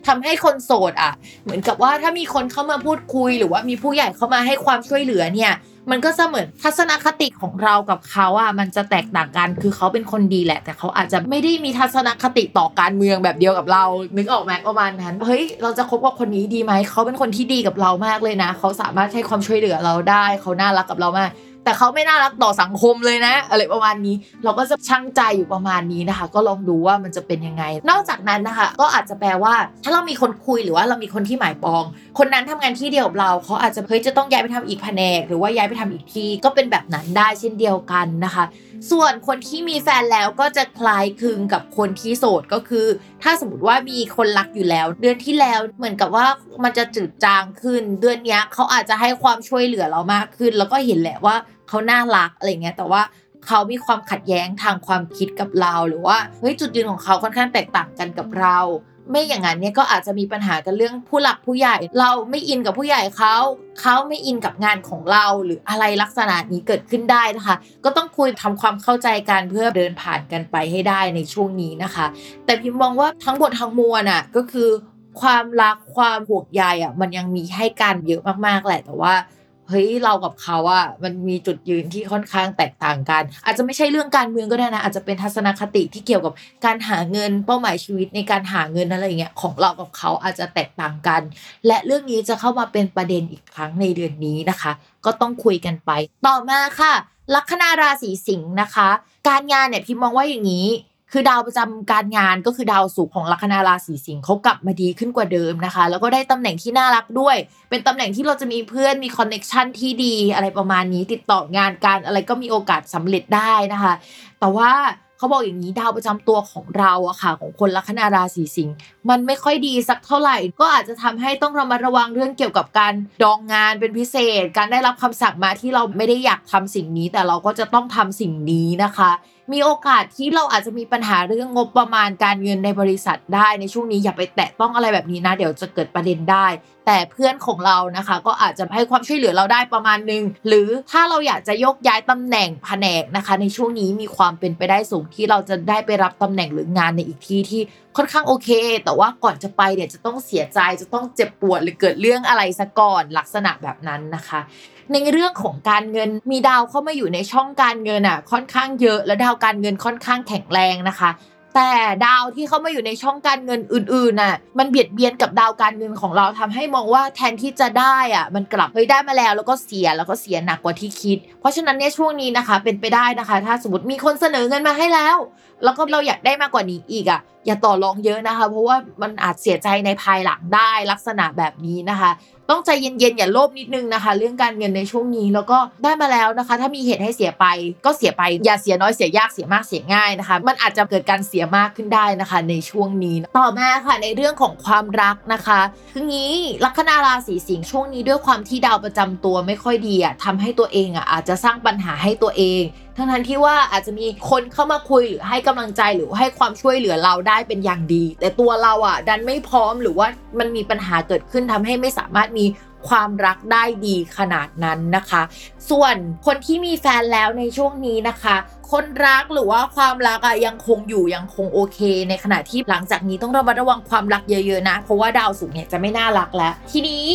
Speaker 1: ทำให้คนโสดอะเหมือนกับว่าถ้ามีคนเข้ามาพูดคุย หรือว่ามีผู้ใหญ่เข้ามาให้ความช่วยเหลือเนี่ย มันก็จะเหมือนทัศนคติของเรากับเขาอะมันจะแตกต่างกันคือเขาเป็นคนดีแหละ แต่เขาอาจจะไม่ได้มีทัศนคติต่อการเมืองแบบเดียวกับเรา นึกออกไหมประมาณนั้นเฮ้ยเราจะคบกับคนนี้ดีไหมเขาเป็นคนที่ดีกับเรามากเลยนะ เขาสามารถให้ความช่วยเหลือเราได้ เขาน่ารักกับเรามาก แต่เขาไม่น่ารักต่อสังคมเลยนะ อะไรประมาณนี้ เราก็จะช่างใจอยู่ประมาณนี้นะคะ ก็ลองดูว่ามันจะเป็นยังไง นอกจากนั้นนะคะ ก็อาจจะแปลว่า ถ้าเรามีคนคุยหรือว่าเรามีคนที่หมายปอง คนนั้นทำงานที่เดียวกับเราเขาอาจจะเฮ้ยจะต้องย้ายไปทำอีกแผนก หรือว่าย้ายไปทำอีกที่ก็เป็นแบบนั้นได้เช่นเดียวกันนะคะ ส่วนคนที่มีแฟนแล้วก็จะคล้ายคลึงกับคนที่โสดก็คือ ถ้าสมมติว่ามีคนรักอยู่แล้ว เดือนที่แล้วเหมือนกับว่ามันจะจืดจางขึ้น เดือนนี้เขาอาจจะให้ความช่วยเหลือเรามากขึ้น แล้วก็เห็นแหละว่า เขาน่ารักอะไรเงี้ยแต่ว่าเขามีความขัดแย้งทางความคิดกับเราหรือว่าเฮ้ยจุดยืนของเขาค่อนข้างแตกต่างกันกับเรา ไม่อย่างนั้นเนี่ยก็อาจจะมีปัญหากันเรื่องผู้หลักผู้ใหญ่ เราไม่อินกับผู้ใหญ่เขาเขาไม่อินกับงานของเราหรืออะไรลักษณะนี้เกิดขึ้นได้นะคะ ก็ต้องคุยทำความเข้าใจกันเพื่อเดินผ่านกันไปให้ได้ในช่วงนี้นะคะ แต่พิมมองว่าทั้งหมดทั้งมวลอะก็คือความรักความห่วงใยอะมันยังมีให้กันเยอะมากๆแหละแต่ว่า เฮ้ยเรากับเขาอะมันมีจุดยืนที่ค่อนข้างแตกต่างกัน อาจจะไม่ใช่เรื่องการเมืองก็ได้นะอาจจะเป็นทัศนคติที่เกี่ยวกับการหาเงินเป้าหมายชีวิตในการหาเงินอะไรเงี้ยของเรากับเขาอาจจะแตกต่างกัน และเรื่องนี้จะเข้ามาเป็นประเด็นอีกครั้งในเดือนนี้นะคะ ก็ต้องคุยกันไป ต่อมาค่ะ ลัคนาราศีสิงห์นะคะ การงานเนี่ยพิมมองว่าอย่างนี้ คือดาวประจำการงานก็คือดาวศุกร์ของลัคนาราศีสิงห์เขากลับมาดีขึ้นกว่าเดิมนะคะ แล้วก็ได้ตำแหน่งที่น่ารักด้วย เป็นตำแหน่งที่เราจะมีเพื่อนมีคอนเน็ชันที่ดีอะไรประมาณนี้ ติดต่องานการอะไรก็มีโอกาสสำเร็จได้นะคะ แต่ว่าเขาบอกอย่างนี้ดาวประจำตัวของเราอะค่ะ ของคนลัคนาราศีสิงห์มันไม่ค่อยดีสักเท่าไหร่ ก็อาจจะทำให้ต้องระมัดระวังเรื่องเกี่ยวกับการดองงานเป็นพิเศษ การได้รับคำสั่งมาที่เราไม่ได้อยากทำสิ่งนี้ แต่เราก็จะต้องทำสิ่งนี้นะคะ มีโอกาสที่เราอาจจะมีปัญหาเรื่องงบประมาณการเงินในบริษัทได้ในช่วงนี้อย่าไปแตะต้องอะไรแบบนี้นะ เดี๋ยวจะเกิดประเด็นได้ แต่เพื่อนของเรานะคะ ก็อาจจะให้ความช่วยเหลือเราได้ประมาณนึง หรือถ้าเราอยากจะยกย้ายตำแหน่งแผนกนะคะ ในช่วงนี้มีความเป็นไปได้สูงที่เราจะได้ไปรับตำแหน่งหรืองานในอีกที่ที่ค่อนข้างโอเค แต่ว่าก่อนจะไปเนี่ยจะต้องเสียใจจะต้องเจ็บปวดหรือเกิดเรื่องอะไรซะก่อนลักษณะแบบนั้นนะคะ ในเรื่องของการเงินมีดาวเข้ามาอยู่ในช่องการเงินอะค่อนข้างเยอะ และดาวการเงินค่อนข้างแข็งแรงนะคะ แต่ดาวที่เข้ามาอยู่ในช่องการเงินอื่นๆน่ะมันเบียดเบียนกับดาวการเงินของเราทำให้มองว่าแทนที่จะได้อะมันกลับเฮ้ยได้มาแล้วแล้วก็เสียแล้วก็เสียหนักกว่าที่คิด เพราะฉะนั้นเนี่ยช่วงนี้นะคะเป็นไปได้นะคะ ถ้าสมมติมีคนเสนอเงินมาให้แล้ว แล้วก็เราอยากได้มากกว่านี้อีกอะ อย่าต่อรองเยอะนะคะ เพราะว่ามันอาจเสียใจในภายหลังได้ลักษณะแบบนี้นะคะ ต้องใจเย็นๆอย่าโลภนิดนึงนะคะ เรื่องการเงินในช่วงนี้แล้วก็ได้มาแล้วนะคะ ถ้ามีเหตุให้เสียไปก็เสียไปอย่าเสียน้อยเสียยากเสียมากเสียง่ายนะคะ มันอาจจะเกิดการเสียมากขึ้นได้นะคะ ในช่วงนี้ต่อมาค่ะในเรื่องของความรักนะคะคืองี้ลัคนาราศีสิงห์ช่วงนี้ด้วยความที่ดาวประจำตัวไม่ค่อยดีอะทำให้ตัวเองอะอาจจะสร้างปัญหาให้ตัวเองทั้งทันที่ว่าอาจจะมีคนเข้ามาคุยหรือให้กำลังใจหรือให้ความช่วยเหลือเราได้ได้เป็นอย่างดี แต่ตัวเราอะดันไม่พร้อมหรือว่ามันมีปัญหาเกิดขึ้นทำให้ไม่สามารถมีความรักได้ดีขนาดนั้นนะคะ ส่วนคนที่มีแฟนแล้วในช่วงนี้นะคะ คนรักหรือว่าความรักอะยังคงอยู่ยังคงโอเค ในขณะที่หลังจากนี้ต้องระมัดระวังความรักเยอะๆนะ เพราะว่าดาวศุกร์เนี่ยจะไม่น่ารักแล้ว ทีนี้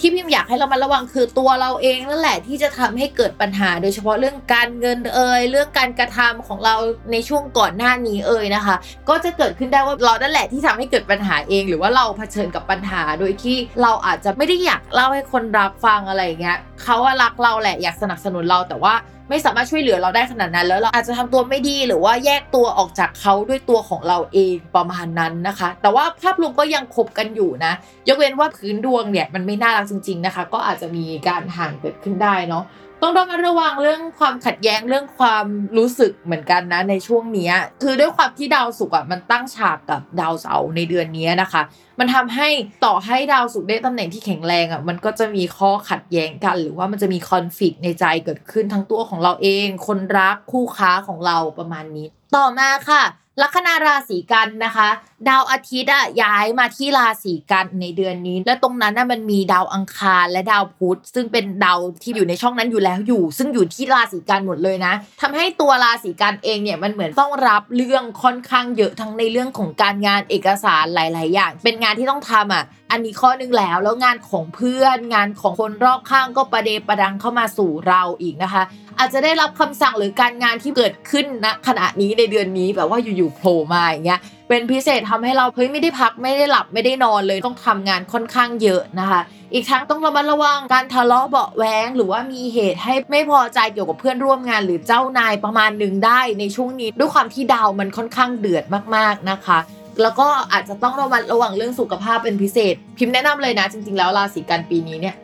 Speaker 1: ที่พิมอยากให้เรามาระวังคือตัวเราเองนั่นแหละที่จะทำให้เกิดปัญหา โดยเฉพาะเรื่องการเงินเอ่ยเรื่องการกระทำของเราในช่วงก่อนหน้านี้เอ่ยนะคะ ก็จะเกิดขึ้นได้ว่าเรานั่นแหละที่ทำให้เกิดปัญหาเอง หรือว่าเราเผชิญกับปัญหา โดยที่เราอาจจะไม่ได้อยากเล่าให้คนรับฟังอะไรอย่างเงี้ยเขาว่ารักเราแหละอยากสนับสนุนเราแต่ว่า ไม่สามารถช่วยเหลือเราได้ขนาดนั้น แล้วเราอาจจะทำตัวไม่ดีหรือว่าแยกตัวออกจากเขาด้วยตัวของเราเองประมาณนั้นนะคะ แต่ว่าภาพรวมก็ยังคบกันอยู่นะ ยกเว้นว่าพื้นดวงเนี่ยมันไม่น่ารักจริง ๆนะคะ ก็อาจจะมีการห่างเกิดขึ้นได้เนาะ ต้องระมัดระวังเรื่องความขัดแย้งเรื่องความรู้สึกเหมือนกันนะในช่วงนี้คือด้วยความที่ดาวศุกร์อะมันตั้งฉากกับดาวเสาร์ในเดือนนี้นะคะ มันทำให้ต่อให้ดาวศุกร์ได้ตำแหน่งที่แข็งแรงอะมันก็จะมีข้อขัดแย้งกัน หรือว่ามันจะมีคอนฟ lict ในใจเกิดขึ้นทั้งตัวของเราเอง คนรักคู่ค้าของเราประมาณนี้ ต่อมาค่ะ ลัคนาราศีกันนะคะ ดาวอาทิตย์อะย้ายมาที่ราศีกันในเดือนนี้ และตรงนั้นน่ะมันมีดาวอังคารและดาวพุธซึ่งเป็นดาวที่อยู่ในช่องนั้นอยู่แล้วอยู่ ซึ่งอยู่ที่ราศีกันหมดเลยนะทำให้ตัวราศีกันเองเนี่ยมันเหมือนต้องรับเรื่องค่อนข้างเยอะทั้งในเรื่องของการงานเอกสารหลาย ๆ อย่าง เป็นงานที่ต้องทำอะ อันนี้ข้อหนึงแล้วแล้วงานของเพื่อนงานของคนรอบข้างก็ประเดประดังเข้ามาสู่เราอีกนะคะ อาจจะได้รับคำสั่งหรือการงานที่เกิดขึ้นณขณะนี้ในเดือนนี้แบบว่าอยู่ๆโผล่มาอย่างเงี้ยเป็นพิเศษทำให้เราเฮ้ยไม่ได้พักไม่ได้หลับไม่ได้นอนเลยต้องทำงานค่อนข้างเยอะนะคะ อีกทั้งต้องระมัดระวังการทะเลาะเบาะแวงหรือว่ามีเหตุให้ไม่พอใจเกี่ยวกับเพื่อนร่วมงานหรือเจ้านายประมาณหนึ่งได้ในช่วงนี้ด้วยความที่ดาวมันค่อนข้างเดือดมากๆนะคะ แล้วก็อาจจะต้องระมัดระวังเรื่องสุขภาพเป็นพิเศษ พิมพ์แนะนำเลยนะ จริง ๆ แล้วราศีกันปีนี้เนี่ย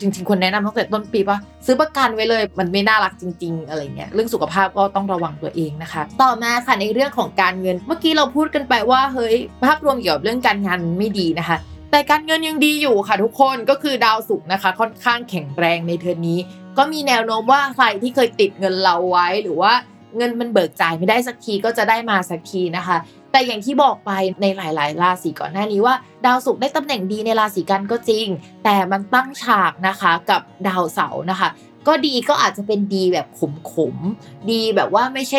Speaker 1: จริง ๆ คนแนะนำตั้งแต่ต้นปีปะซื้อประกันไว้เลยมันไม่น่ารักจริง ๆ อะไรเงี้ยเรื่องสุขภาพก็ต้องระวังตัวเองนะคะ ต่อมาค่ะในเรื่องของการเงิน เมื่อกี้เราพูดกันไปว่าเฮ้ยภาพรวมเกี่ยวกับเรื่องการงานไม่ดีนะคะ แต่การเงินยังดีอยู่ค่ะทุกคนก็คือดาวศุกร์นะคะ ค่อนข้างแข็งแรงในเทอมนี้ ก็มีแนวโน้มว่าใครที่เคยติดเงินเราไว้หรือว่าเงินมันเบิกจ่ายไม่ได้สักทีก็จะได้มาสักทีนะคะ แต่อย่างที่บอกไปในหลาย ๆ ราศีก่อนหน้านี้ว่า ดาวศุกร์ได้ตำแหน่งดีในราศีกันก็จริง แต่มันตั้งฉากนะคะกับดาวเสาร์นะคะ ก็ดีก็อาจจะเป็นดีแบบขมๆ ดีแบบว่าไม่ใช่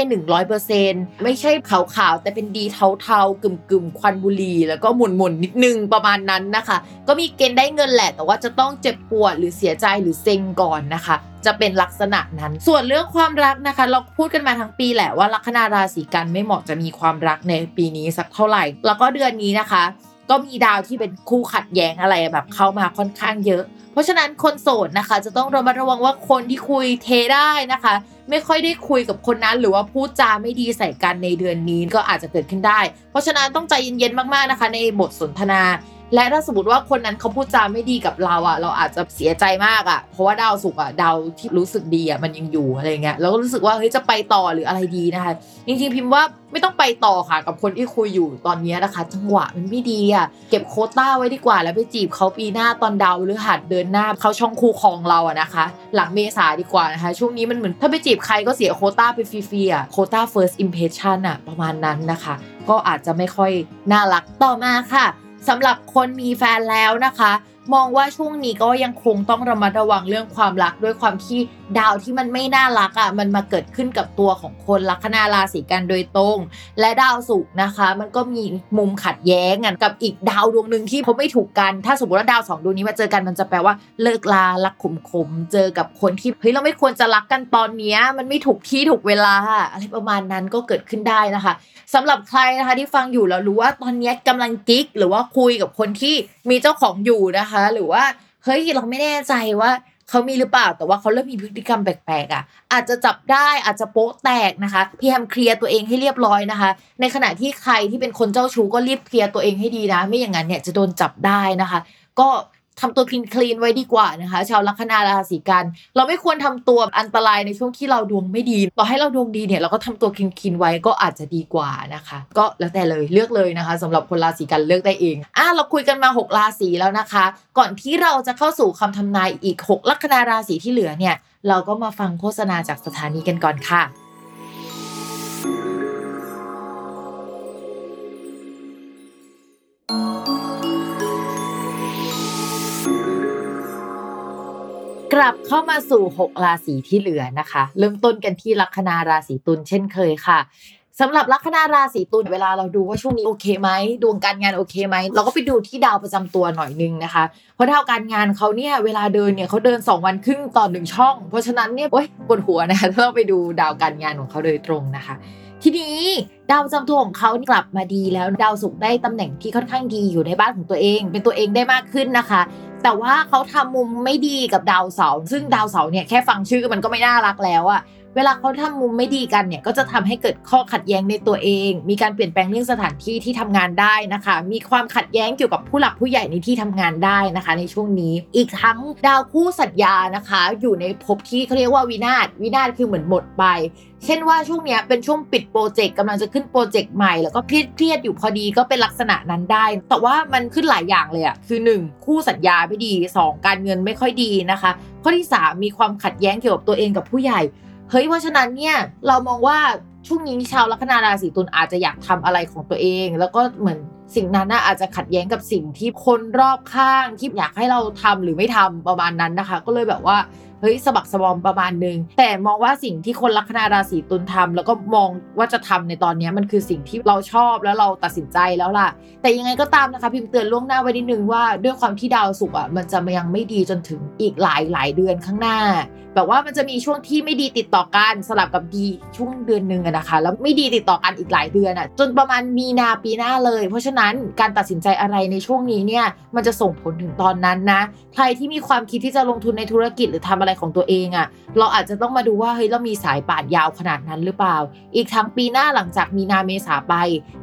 Speaker 1: 100%ไม่ใช่ขาวๆ แต่เป็นดีเทาๆกึ่มๆ ควันบุหรี่แล้วก็หมุนๆ นิดนึงประมาณนั้นนะคะ ก็มีเกณฑ์ได้เงินแหละ แต่ว่าจะต้องเจ็บปวดหรือเสียใจหรือเซ็งก่อนนะคะจะเป็นลักษณะนั้น ส่วนเรื่องความรักนะคะ เราพูดกันมาทั้งปีแหละว่าลัคนาราศีกันไม่เหมาะจะมีความรักในปีนี้สักเท่าไหร่ แล้วก็เดือนนี้นะคะ ก็มีดาวที่เป็นคู่ขัดแย้งอะไรแบบเข้ามาค่อนข้างเยอะ เพราะฉะนั้นคนโสดนะคะ จะต้องระมัดระวังว่าคนที่คุยเทได้นะคะ ไม่ค่อยได้คุยกับคนนั้น หรือว่าพูดจาไม่ดีใส่กันในเดือนนี้ก็อาจจะเกิดขึ้นได้ เพราะฉะนั้นต้องใจเย็นๆมากๆนะคะ ในบทสนทนา และถ้าสมมติว่าคนนั้นเขาพูดจาไม่ดีกับเราอะ เราอาจจะเสียใจมากอะ เพราะว่าดาวสุกอะดาวที่รู้สึกดีอะมันยังอยู่อะไรเงี้ยเราก็รู้สึกว่าเฮ้ยจะไปต่อหรืออะไรดีนะคะ จริงๆพิมพ์ว่าไม่ต้องไปต่อค่ะกับคนที่คุยอยู่ตอนนี้นะคะ จังหวะมันไม่ดีอะเก็บโคต้าไว้ดีกว่า แล้วไปจีบเขาปีหน้าตอนดาวหรือหัดเดินหน้าเขาช่องคูคองเราอะนะคะ หลังเมษาดีกว่านะคะ ช่วงนี้มันเหมือนถ้าไปจีบใครก็เสียโคต้าไปฟรีๆอะโคต้า first impression อะประมาณนั้นนะคะ ก็อาจจะไม่ค่อยน่ารักต่อมาค่ะ สำหรับคนมีแฟนแล้วนะคะ มองว่าช่วงนี้ก็ยังคงต้องระมัดระวังเรื่องความรักด้วยความที่ดาวที่มันไม่น่ารักอะมันมาเกิดขึ้นกับตัวของคนลัคนาราศีกันโดยตรง และดาวศุกร์นะคะ มันก็มีมุมขัดแย้งกันกับอีกดาวดวงหนึ่งที่เขาไม่ถูกกัน ถ้าสมมติว่าดาวสองดวงนี้มาเจอกันมันจะแปลว่าเลิกลารักขมขมเจอกับคนที่เฮ้ยเราไม่ควรจะรักกันตอนนี้มันไม่ถูกที่ถูกเวลาอะไรประมาณนั้นก็เกิดขึ้นได้นะคะสำหรับใครนะคะที่ฟังอยู่แล้วรู้ว่าตอนนี้ยกำลังกิ๊กหรือว่าคุยกับคนที่มีเจ้าของอยู่นะคะหรือว่าเฮ้ยเราไม่แน่ใจว่าเขามีหรือเปล่าแต่ว่าเขาเริ่มมีพฤติกรรมแปลกๆอะ อาจจะจับได้อาจจะโป๊ะแตกนะคะพยายามเคลียร์ตัวเองให้เรียบร้อยนะคะ ในขณะที่ใครที่เป็นคนเจ้าชู้ก็รีบเคลียร์ตัวเองให้ดีนะ ไม่อย่างนั้นเนี่ยจะโดนจับได้นะคะ ก็ ทำตัวคลีนคลีนไว้ดีกว่านะคะ ชาวลัคนาราศีกัน เราไม่ควรทำตัวอันตรายในช่วงที่เราดวงไม่ดี ต่อให้เราดวงดีเนี่ยเราก็ทำตัวคลีนคลีนไว้ก็อาจจะดีกว่านะคะ ก็แล้วแต่เลยเลือกเลยนะคะสำหรับคนราศีกันเลือกได้เองอะเราคุยกันมา 6 ราศีแล้วนะคะ ก่อนที่เราจะเข้าสู่คำทำนายอีก 6 ลัคนาราศีที่เหลือเนี่ยเราก็มาฟังโฆษณาจากสถานีกันก่อนค่ะ กลับเข้ามาสู่ 6 ราศีที่เหลือนะคะ เริ่มต้นกันที่ลัคนาราศีตุลเช่นเคยค่ะสำหรับลัคนาราศีตุลเวลาเราดูว่าช่วงนี้โอเคไหมดวงการงานโอเคไหมเราก็ไปดูที่ดาวประจำตัวหน่อยนึงนะคะ เพราะดาวการงานเขาเนี่ยเวลาเดินเนี่ยเขาเดิน 2 วันครึ่งต่อหนึ่งช่อง เพราะฉะนั้นเนี่ยโอ๊ยปวดหัวนะคะถ้าเราไปดูดาวการงานของเขาโดยตรงนะคะ ทีนี้ดาวประจำตัวของเขากลับมาดีแล้วดาวศุกร์ได้ตำแหน่งที่ค่อนข้างดีอยู่ในบ้านของตัวเอง เป็นตัวเองได้มากขึ้นนะคะ แต่ว่าเขาทำมุมไม่ดีกับดาวเสาร์ซึ่งดาวเสาร์เนี่ยแค่ฟังชื่อมันก็ไม่น่ารักแล้วอะ เวลาเขาทำมุมไม่ดีกันเนี่ยก็จะทำให้เกิดข้อขัดแย้งในตัวเอง มีการเปลี่ยนแปลงเรื่องสถานที่ที่ทำงานได้นะคะ มีความขัดแย้งเกี่ยวกับผู้หลักผู้ใหญ่ในที่ทำงานได้นะคะ ในช่วงนี้ อีกทั้งดาวคู่สัญญานะคะ อยู่ในภพที่เขาเรียกว่าวินาศวินาศคือเหมือนหมดไปเช่นว่าช่วงนี้เป็นช่วงปิดโปรเจกต์กำลังจะขึ้นโปรเจกต์ใหม่ แล้วก็เครียดเครียดอยู่พอดีก็เป็นลักษณะนั้นได้ แต่ว่ามันขึ้นหลายอย่างเลยอะคือ 1 คู่สัญญาไม่ดี 2 การเงินไม่ค่อยดีนะคะ ข้อที่ 3 มีความขัดแย้งเกี่ยวกับตัวเองกับผู้ใหญ่ เฮ้ยเพราะฉะนั้นเนี่ยเรามองว่าช่วงนี้ชาวลัคนาราศีตุลอาจจะอยากทำอะไรของตัวเอง แล้วก็เหมือนสิ่งนั้นน่ะอาจจะขัดแย้งกับสิ่งที่คนรอบข้างที่อยากให้เราทำหรือไม่ทำประมาณนั้นนะคะ ก็เลยแบบว่า เฮ้ยสะบักสะบอมประมาณนึง แต่มองว่าสิ่งที่คนลัคนาราศีตุลทำแล้วก็มองว่าจะทำในตอนนี้มันคือสิ่งที่เราชอบแล้วเราตัดสินใจแล้วล่ะ แต่ยังไงก็ตามนะคะ พิมพ์เตือนล่วงหน้าไว้นิดนึงว่าด้วยความที่ดาวศุกร์อะมันจะยังไม่ดีจนถึงอีกหลายหลายเดือนข้างหน้า แบบว่ามันจะมีช่วงที่ไม่ดีติดต่อกันสลับกับดีช่วงเดือนหนึ่งนะคะ แล้วไม่ดีติดต่อกันอีกหลายเดือนอะจนประมาณมีนาปีหน้าเลย เพราะฉะนั้นการตัดสินใจอะไรในช่วงนี้เนี่ยมันจะส่งผลถึงตอนนั้นนะใครที่มีความคิดที่จะลงทุนในธุรกิจหรือทำอะไรของตัวเองอะเราอาจจะต้องมาดูว่าเฮ้ยเรามีสายป่านยาวขนาดนั้นหรือเปล่า อีกทั้งปีหน้าหลังจากมีนาเมษาไป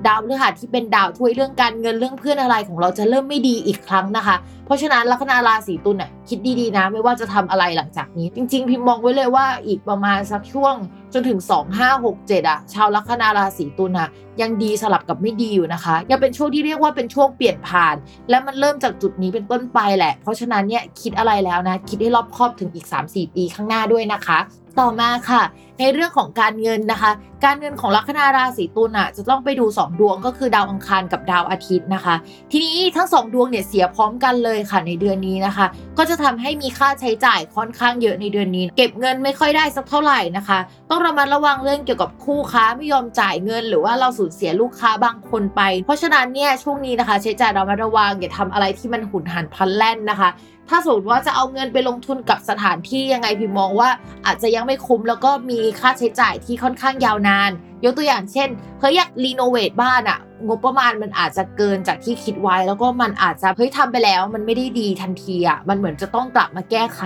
Speaker 1: ดาวพฤหัสที่เป็นดาวถ่วยเรื่องการเงินเรื่องเพื่อนอะไรของเราจะเริ่มไม่ดีอีกครั้งนะคะ เพราะฉะนั้นลัคนาราศีตุลน่ะคิดดีๆนะ ไม่ว่าจะทำอะไรหลังจากนี้ จริง ๆ พิมพ์มองไว้เลยว่าอีกประมาณสักช่วงจนถึง 2 5 6 7อะชาวลัคนาราศีตุลน่ะยังดีสลับกับไม่ดีอยู่นะคะ ยังเป็นช่วงที่เรียกว่าเป็นช่วงเปลี่ยนผ่าน และมันเริ่มจากจุดนี้เป็นต้นไปแหละ เพราะฉะนั้นเนี่ยคิดอะไรแล้วนะ คิดให้รอบคอบถึงอีก 3-4 ปีข้างหน้าด้วยนะคะ ต่อมาค่ะ ในเรื่องของการเงินนะคะ การเงินของลัคนาราศีตุลอะจะต้องไปดู 2 ดวงก็คือดาวอังคารกับดาวอาทิตย์นะคะ ทีนี้ทั้ง 2 ดวงเนี่ยเสียพร้อมกันเลยค่ะในเดือนนี้นะคะ ก็จะทำให้มีค่าใช้จ่ายค่อนข้างเยอะในเดือนนี้ เก็บเงินไม่ค่อยได้สักเท่าไหร่นะคะ ต้องระมัดระวังเรื่องเกี่ยวกับคู่ค้าไม่ยอมจ่ายเงิน หรือว่าเราสูญเสียลูกค้าบางคนไป เพราะฉะนั้นเนี่ยช่วงนี้นะคะ ใช้จ่ายระมัดระวังอย่าทำอะไรที่มันหุนหันพลันแล่นนะคะ ถ้าสมมติว่าจะเอาเงินไปลงทุนกับสถานที่ยังไงพี่มองว่าอาจจะยังไม่คุ้มแล้วก็มีค่าใช้จ่ายที่ค่อนข้างยาวนาน ยกตัวอย่างเช่นเฮ้ยอยากรีโนเวทบ้านอะงบประมาณมันอาจจะเกินจากที่คิดไว้ แล้วก็มันอาจจะเฮ้ยทำไปแล้ว มันไม่ได้ดีทันทีอะมันเหมือนจะต้องกลับมาแก้ไข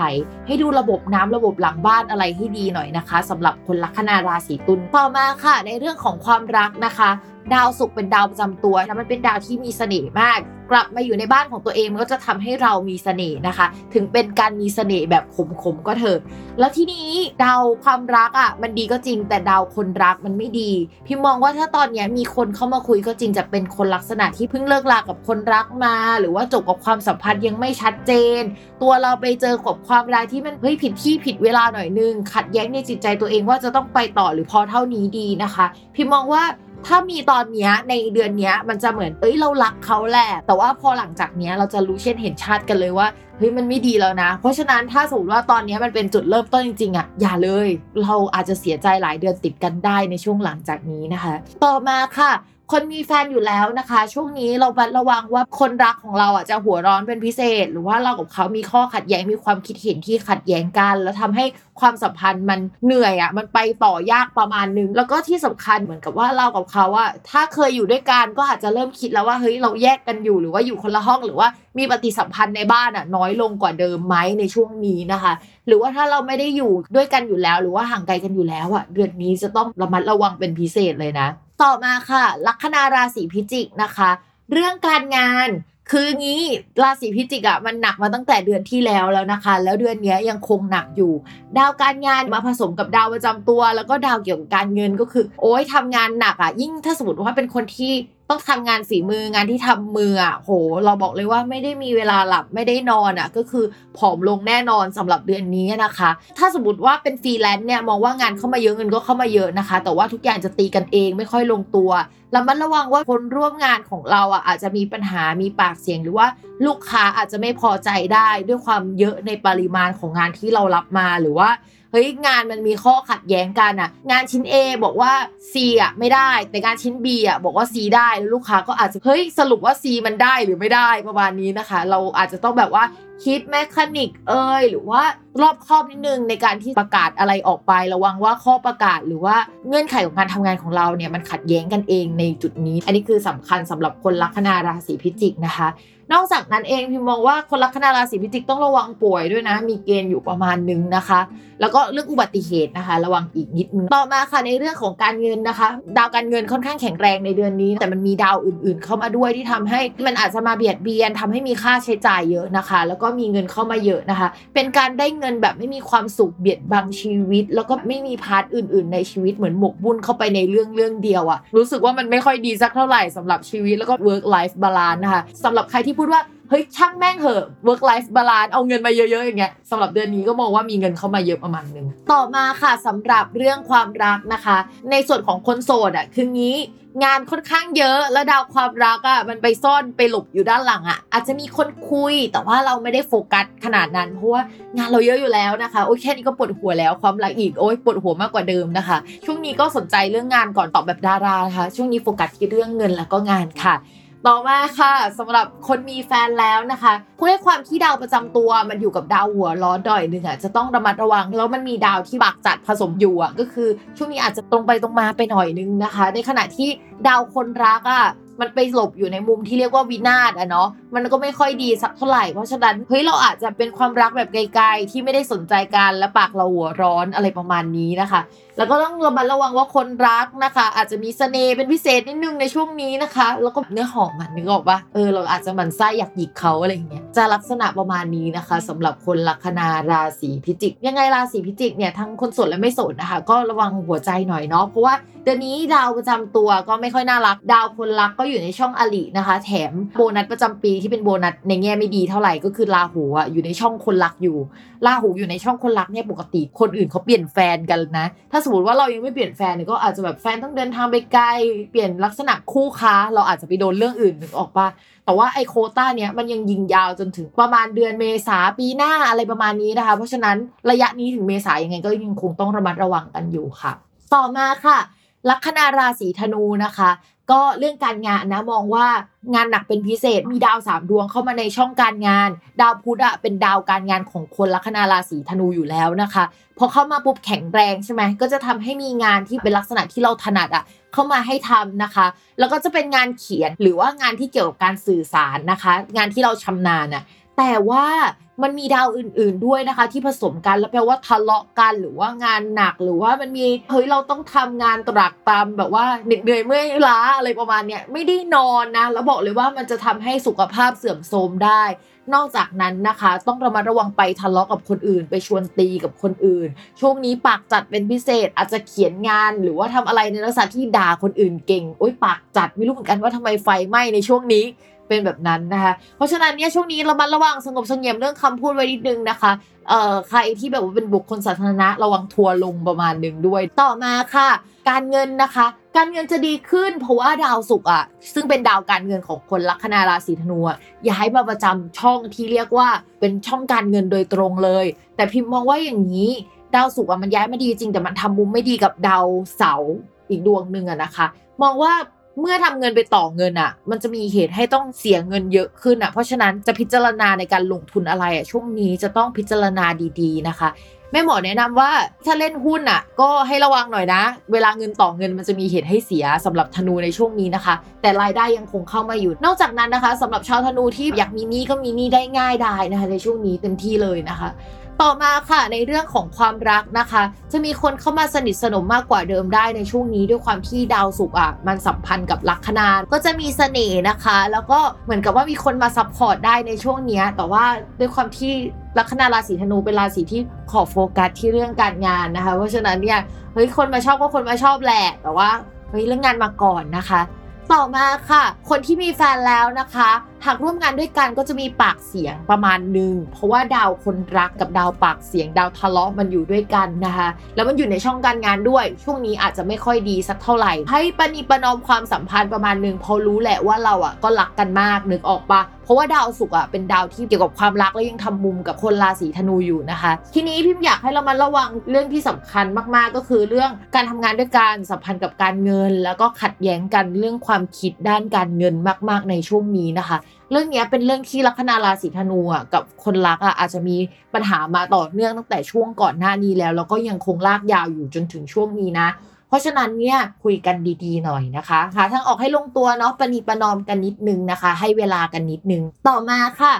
Speaker 1: ให้ดูระบบน้ำระบบหลังบ้านอะไรให้ดีหน่อยนะคะสำหรับคนลัคนาราศีตุลต่อมาค่ะ ในเรื่องของความรักนะคะ ดาวศุกร์เป็นดาวประจำตัวแล้วมันเป็นดาวที่มีเสน่ห์มาก กลับมาอยู่ในบ้านของตัวเองมันก็จะทำให้เรามีเสน่ห์นะคะ ถึงเป็นการมีเสน่ห์แบบขมๆก็เถอะแล้วที่นี้ดาวความรักอะมันดีก็จริง แต่ดาวคนรักมันไม่ดี พี่มองว่าถ้าตอนนี้มีคนเข้ามาคุยก็จริงจะเป็นคนลักษณะที่เพิ่งเลิกลากับคนรักมา หรือว่าจบกับความสัมพันธ์ยังไม่ชัดเจน ตัวเราไปเจอกับความรักที่มันเฮ้ยผิดที่ผิดเวลาหน่อยนึงขัดแย้งในจิตใจตัวเองว่าจะต้องไปต่อหรือพอเท่านี้ดีนะคะ พี่มองว่า ถ้ามีตอนเนี้ยในเดือนเนี้ยมันจะเหมือนเอ้ยเรารักเขาแหละแต่ว่าพอหลังจากเนี้ยเราจะรู้เช่นเห็นชัดกันเลยว่าเฮ้ยมันไม่ดีแล้วนะ เพราะฉะนั้นถ้าสมมติว่าตอนนี้มันเป็นจุดเริ่มต้นจริงๆอะอย่าเลย เราอาจจะเสียใจหลายเดือนติดกันได้ในช่วงหลังจากนี้นะคะ ต่อมาค่ะ คนมีแฟนอยู่แล้วนะคะ ช่วงนี้เราบัดระวังว่าคนรักของเราอะจะหัวร้อนเป็นพิเศษ หรือว่าเรากับเขามีข้อขัดแย้งมีความคิดเห็นที่ขัดแย้งกัน แล้วทำให้ความสัมพันธ์มันเหนื่อยอะมันไปต่อยากประมาณนึง แล้วก็ที่สำคัญเหมือนกับว่าเรากับเขาอะถ้าเคยอยู่ด้วยกันก็อาจจะเริ่มคิดแล้วว่าเฮ้ยเราแยกกันอยู่หรือว่าอยู่คนละห้องหรือว่ามีปฏิสัมพันธ์ในบ้านอะน้อยลงกว่าเดิมไหมในช่วงนี้นะคะ หรือว่าถ้าเราไม่ได้อยู่ด้วยกันอยู่แล้ว หรือว่าห่างไกลกันอยู่แล้วอะเดือนนี้จะต้องระมัดระวังเป็นพิเศษเลยนะ ต่อมาค่ะ ลัคนาราศีพิจิกนะคะ เรื่องการงานคืองี้ราศีพิจิกอะมันหนักมาตั้งแต่เดือนที่แล้วแล้วนะคะ แล้วเดือนนี้ยังคงหนักอยู่ ดาวการงานมาผสมกับดาวประจำตัว แล้วก็ดาวเกี่ยวกับการเงินก็คือ โอ้ยทำงานหนักอะยิ่งถ้าสมมติว่าเป็นคนที่ ต้องทำงานฝีมืองานที่ทำมืออะโห เราบอกเลยว่าไม่ได้มีเวลาหลับไม่ได้นอนอะก็คือผอมลงแน่นอนสำหรับเดือนนี้นะคะ ถ้าสมมติว่าเป็นฟรีแลนซ์เนี่ยมองว่างานเข้ามาเยอะเงินก็เข้ามาเยอะนะคะ แต่ว่าทุกอย่างจะตีกันเองไม่ค่อยลงตัวระมัดระวังว่าคนร่วมงานของเราอะอาจจะมีปัญหามีปากเสียงหรือว่าลูกค้าอาจจะไม่พอใจได้ด้วยความเยอะในปริมาณของงานที่เรารับมาหรือว่า ฮ้ยงานมันมีข้อขัดแย้งกันอะ งานชิ้น A บอกว่า C อะไม่ได้ แต่งานชิ้น B อะบอกว่า C ได้แล้วลูกค้าก็อาจจะเฮ้ยสรุปว่า C มันได้หรือไม่ได้ประมาณนี้นะคะ เราอาจจะต้องแบบว่าคิดแมคานิกเอยหรือว่ารอบคอบนิดนึงในการที่ประกาศอะไรออกไประวังว่าข้อประกาศหรือว่าเงื่อนไขของการทำงานของเราเนี่ยมันขัดแย้งกันเองในจุดนี้ อันนี้คือสำคัญสำหรับคนลัคนาราศีพิจิกนะคะ นอกจากนั้นเองพิมมองว่าคนลัคนาราศีพิจิกต้องระวังป่วยด้วยนะ มีเกณฑ์อยู่ประมาณนึงนะคะ แล้วก็เรื่องอุบัติเหตุนะคะ ระวังอีกนิดนึงต่อมาค่ะในเรื่องของการเงินนะคะ ดาวการเงินค่อนข้างแข็งแรงในเดือนนี้ แต่มันมีดาวอื่น ๆ เข้ามาด้วยที่ทำให้มันอาจจะมาเบียดเบียนทำให้มีค่าใช้จ่ายเยอะนะคะ แล้วก็มีเงินเข้ามาเยอะนะคะ เป็นการได้เงินแบบไม่มีความสุขเบียดบังชีวิต แล้วก็ไม่มี part อื่น ๆ ในชีวิตเหมือนหมกมุ่นเข้าไปในเรื่องเรื่องเดียวอะรู้สึกว่ามันไม่ค่อยดีสักเท่าไหร่สำหรับชีวิตแล้วก็ work life balance นะคะสำหรับใครที่พูดว่าเฮ้ยช่างแม่งเหอะ work life balance เอาเงินมาเยอะๆอย่างเงี้ยสำหรับเดือนนี้ก็มองว่ามีเงินเข้ามาเยอะประมาณนึงต่อมาค่ะสำหรับเรื่องความรักนะคะ ในส่วนของคนโสดอะคืองี้งานค่อนข้างเยอะแล้วดาวความรักอะมันไปซ่อนไปหลบอยู่ด้านหลังอะ อาจจะมีคนคุยแต่ว่าเราไม่ได้โฟกัสขนาดนั้น เพราะว่างานเราเยอะอยู่แล้วนะคะโอ้ยแค่นี้ก็ปวดหัวแล้วความรักอีกโอ้ยปวดหัวมากกว่าเดิมนะคะ ช่วงนี้ก็สนใจเรื่องงานก่อนตอบแบบดารานะคะช่วงนี้โฟกัสที่เรื่องเงินแล้วก็งานค่ะ ต่อมาค่ะสำหรับคนมีแฟนแล้วนะคะด้วยความที่ดาวประจำตัวมันอยู่กับดาวหัวร้อนดอยหนึ่งอะจะต้องระมัดระวัง แล้วมันมีดาวที่บักจัดผสมอยู่อะก็คือช่วงนี้อาจจะตรงไปตรงมาไปหน่อยนึงนะคะ ในขณะที่ดาวคนรักอะมันไปหลบอยู่ในมุมที่เรียกว่าวินาศอะเนาะ มันก็ไม่ค่อยดีสักเท่าไหร่ เพราะฉะนั้นเฮ้ยเราอาจจะเป็นความรักแบบไกลๆ ที่ไม่ได้สนใจกันและปากเราหัวร้อนอะไรประมาณนี้นะคะ แล้วก็ต้องระมัดระวังว่าคนรักนะคะ อาจจะมีเสน่ห์เป็นพิเศษนิดนึงในช่วงนี้นะคะ แล้วก็เนื้อหอมมันนึกออกปะเออเราอาจจะหมันไส้อยากหยิกเขาอะไรอย่างเงี้ยจะลักษณะประมาณนี้นะคะสำหรับคนลัคนาราศีพิจิก ยังไงราศีพิจิกเนี่ยทั้งคนสดและไม่สดนะคะ ก็ระวังหัวใจหน่อยเนาะเพราะว่าเดือนนี้ดาวประจำตัวก็ไม่ค่อยน่ารัก ดาวคนรักก็อยู่ในช่องอลินะคะ แถมโบนัสประจำปีที่เป็นโบนัสในแง่ไม่ดีเท่าไหร่ก็คือราหูอะอยู่ในช่องคนรักอยู่ราหูอยู่ในช่องคนรักเนี่ยปกติคนอื่นเขาเปลี่ยนแฟนกันนะถ้าสมมติว่าเรายังไม่เปลี่ยนแฟนเนี่ยก็อาจจะแบบแฟนต้องเดินทางไปไกลเปลี่ยนลักษณะคู่ค้า เราอาจจะไปโดนเรื่องอื่นนึกออกปะแต่ว่าไอโคต้าเนี้ยมันยังยิงยาวจนถึงประมาณเดือนเมษาปีหน้าอะไรประมาณนี้นะคะ เพราะฉะนั้นระยะนี้ถึงเมษายังไงก็ยังคงต้องระมัดระวังกันอยู่ค่ะ ต่อมาค่ะลัคนาราศีธนูนะคะ ก็เรื่องการงานนะมองว่างานหนักเป็นพิเศษมีดาวสามดวงเข้ามาในช่องการงาน ดาวพุธอะเป็นดาวการงานของคนลัคนาราศีธนูอยู่แล้วนะคะพอเข้ามาปุ๊บแข็งแรงใช่ไหมก็จะทำให้มีงานที่เป็นลักษณะที่เราถนัดอะเข้ามาให้ทำนะคะ แล้วก็จะเป็นงานเขียนหรือว่างานที่เกี่ยวกับการสื่อสารนะคะ งานที่เราชำนาญอะ แต่ว่ามันมีดาวอื่น ๆด้วยนะคะ ที่ผสมกันแล้วแปลว่าทะเลาะกันหรือว่างานหนักหรือว่ามันมีเฮ้ยเราต้องทำงานตรากตรำแบบว่าเหน็ดเหนื่อยเมื่อยล้าอะไรประมาณเนี้ยไม่ได้นอนนะแล้วบอกเลยว่ามันจะทำให้สุขภาพเสื่อมโทรมได้ นอกจากนั้นนะคะ ต้องระมัดระวังไปทะเลาะกับคนอื่น ไปชวนตีกับคนอื่น ช่วงนี้ปากจัดเป็นพิเศษอาจจะเขียนงาน หรือว่าทำอะไรในลักษณะที่ด่าคนอื่นเก่งโอ๊ยปากจัดไม่รู้เหมือนกันว่าทำไมไฟไหม้ในช่วงนี้ เป็นแบบนั้นนะคะ เพราะฉะนั้นเนี่ยช่วงนี้ระมัดระวังสงบเสงี่ยมเรื่องคำพูดไว้นิดนึงนะคะ เอ่อใครที่แบบว่าเป็นบุคคลสาธารณะระวังทัวลงประมาณหนึ่งด้วย ต่อมาค่ะ การเงินนะคะ การเงินจะดีขึ้น เพราะว่าดาวศุกร์อะซึ่งเป็นดาวการเงินของคนลัคนาราศีธนูอะย้ายมาประจำช่องที่เรียกว่าเป็นช่องการเงินโดยตรงเลย แต่พิมพ์มองว่าอย่างนี้ดาวศุกร์อะมันย้ายมาดีจริงแต่มันทำมุมไม่ดีกับดาวเสาร์อีกดวงหนึ่งอะนะคะ มองว่า เมื่อทำเงินไปต่อเงินอะ มันจะมีเหตุให้ต้องเสียเงินเยอะขึ้นอะ เพราะฉะนั้นจะพิจารณาในการลงทุนอะไรอะช่วงนี้จะต้องพิจารณาดีๆนะคะแม่หมอแนะนำว่าถ้าเล่นหุ้นอะ ก็ให้ระวังหน่อยนะ เวลาเงินต่อเงินมันจะมีเหตุให้เสียสำหรับธนูในช่วงนี้นะคะ แต่รายได้ยังคงเข้ามาอยู่ นอกจากนั้นนะคะสำหรับชาวธนูที่อยากมีหนี้ก็มีหนี้ได้ง่ายได้นะคะ ในช่วงนี้เต็มที่เลยนะคะ ต่อมาค่ะในเรื่องของความรักนะคะ จะมีคนเข้ามาสนิทสนมมากกว่าเดิมได้ในช่วงนี้ด้วยความที่ดาวศุกร์อะมันสัมพันธ์กับลัคนาก็จะมีเสน่ห์นะคะ แล้วก็เหมือนกับว่ามีคนมา support ได้ในช่วงนี้แต่ว่าด้วยความที่ลัคนาราศีธนูเป็นราศีที่ขอโฟกัสที่เรื่องการงานนะคะ เพราะฉะนั้นเนี่ยเฮ้ยคนมาชอบก็คนมาชอบแหละแต่ว่าเฮ้ยเรื่องงานมาก่อนนะคะ ต่อมาค่ะ คนที่มีแฟนแล้วนะคะ หากร่วมงานด้วยกันก็จะมีปากเสียงประมาณหนึ่งเพราะว่าดาวคนรักกับดาวปากเสียงดาวทะเลาะมันอยู่ด้วยกันนะคะ แล้วมันอยู่ในช่องการงานด้วย ช่วงนี้อาจจะไม่ค่อยดีสักเท่าไหร่ ให้ปณีประนอมความสัมพันธ์ประมาณหนึ่งเพราะรู้แหละว่าเราอะก็รักกันมากนึกออกปะเพราะว่าดาวศุกร์อะเป็นดาวที่เกี่ยวกับความรักและยังทำมุมกับคนราศีธนูอยู่นะคะ ทีนี้พิมพ์อยากให้เรามาระวังเรื่องที่สำคัญมากๆก็คือเรื่องการทำงานด้วยกันสัมพันธ์กับการเงิน แล้วก็ขัดแย้งกันเรื่องความคิดด้านการเงินมาก ๆในช่วงนี้นะคะ เรื่องนี้เป็นเรื่องที่ลัคนาราศีธนูอะกับคนรักอะอาจจะมีปัญหามาต่อเนื่องตั้งแต่ช่วงก่อนหน้านี้แล้ว แล้วก็ยังคงลากยาวอยู่จนถึงช่วงนี้นะ เพราะฉะนั้นเนี่ยคุยกันดีๆหน่อยนะคะหาทางออกให้ลงตัวเนาะประนีประนอมกันนิดนึงนะคะ ให้เวลากันนิดนึงต่อมาค่ะ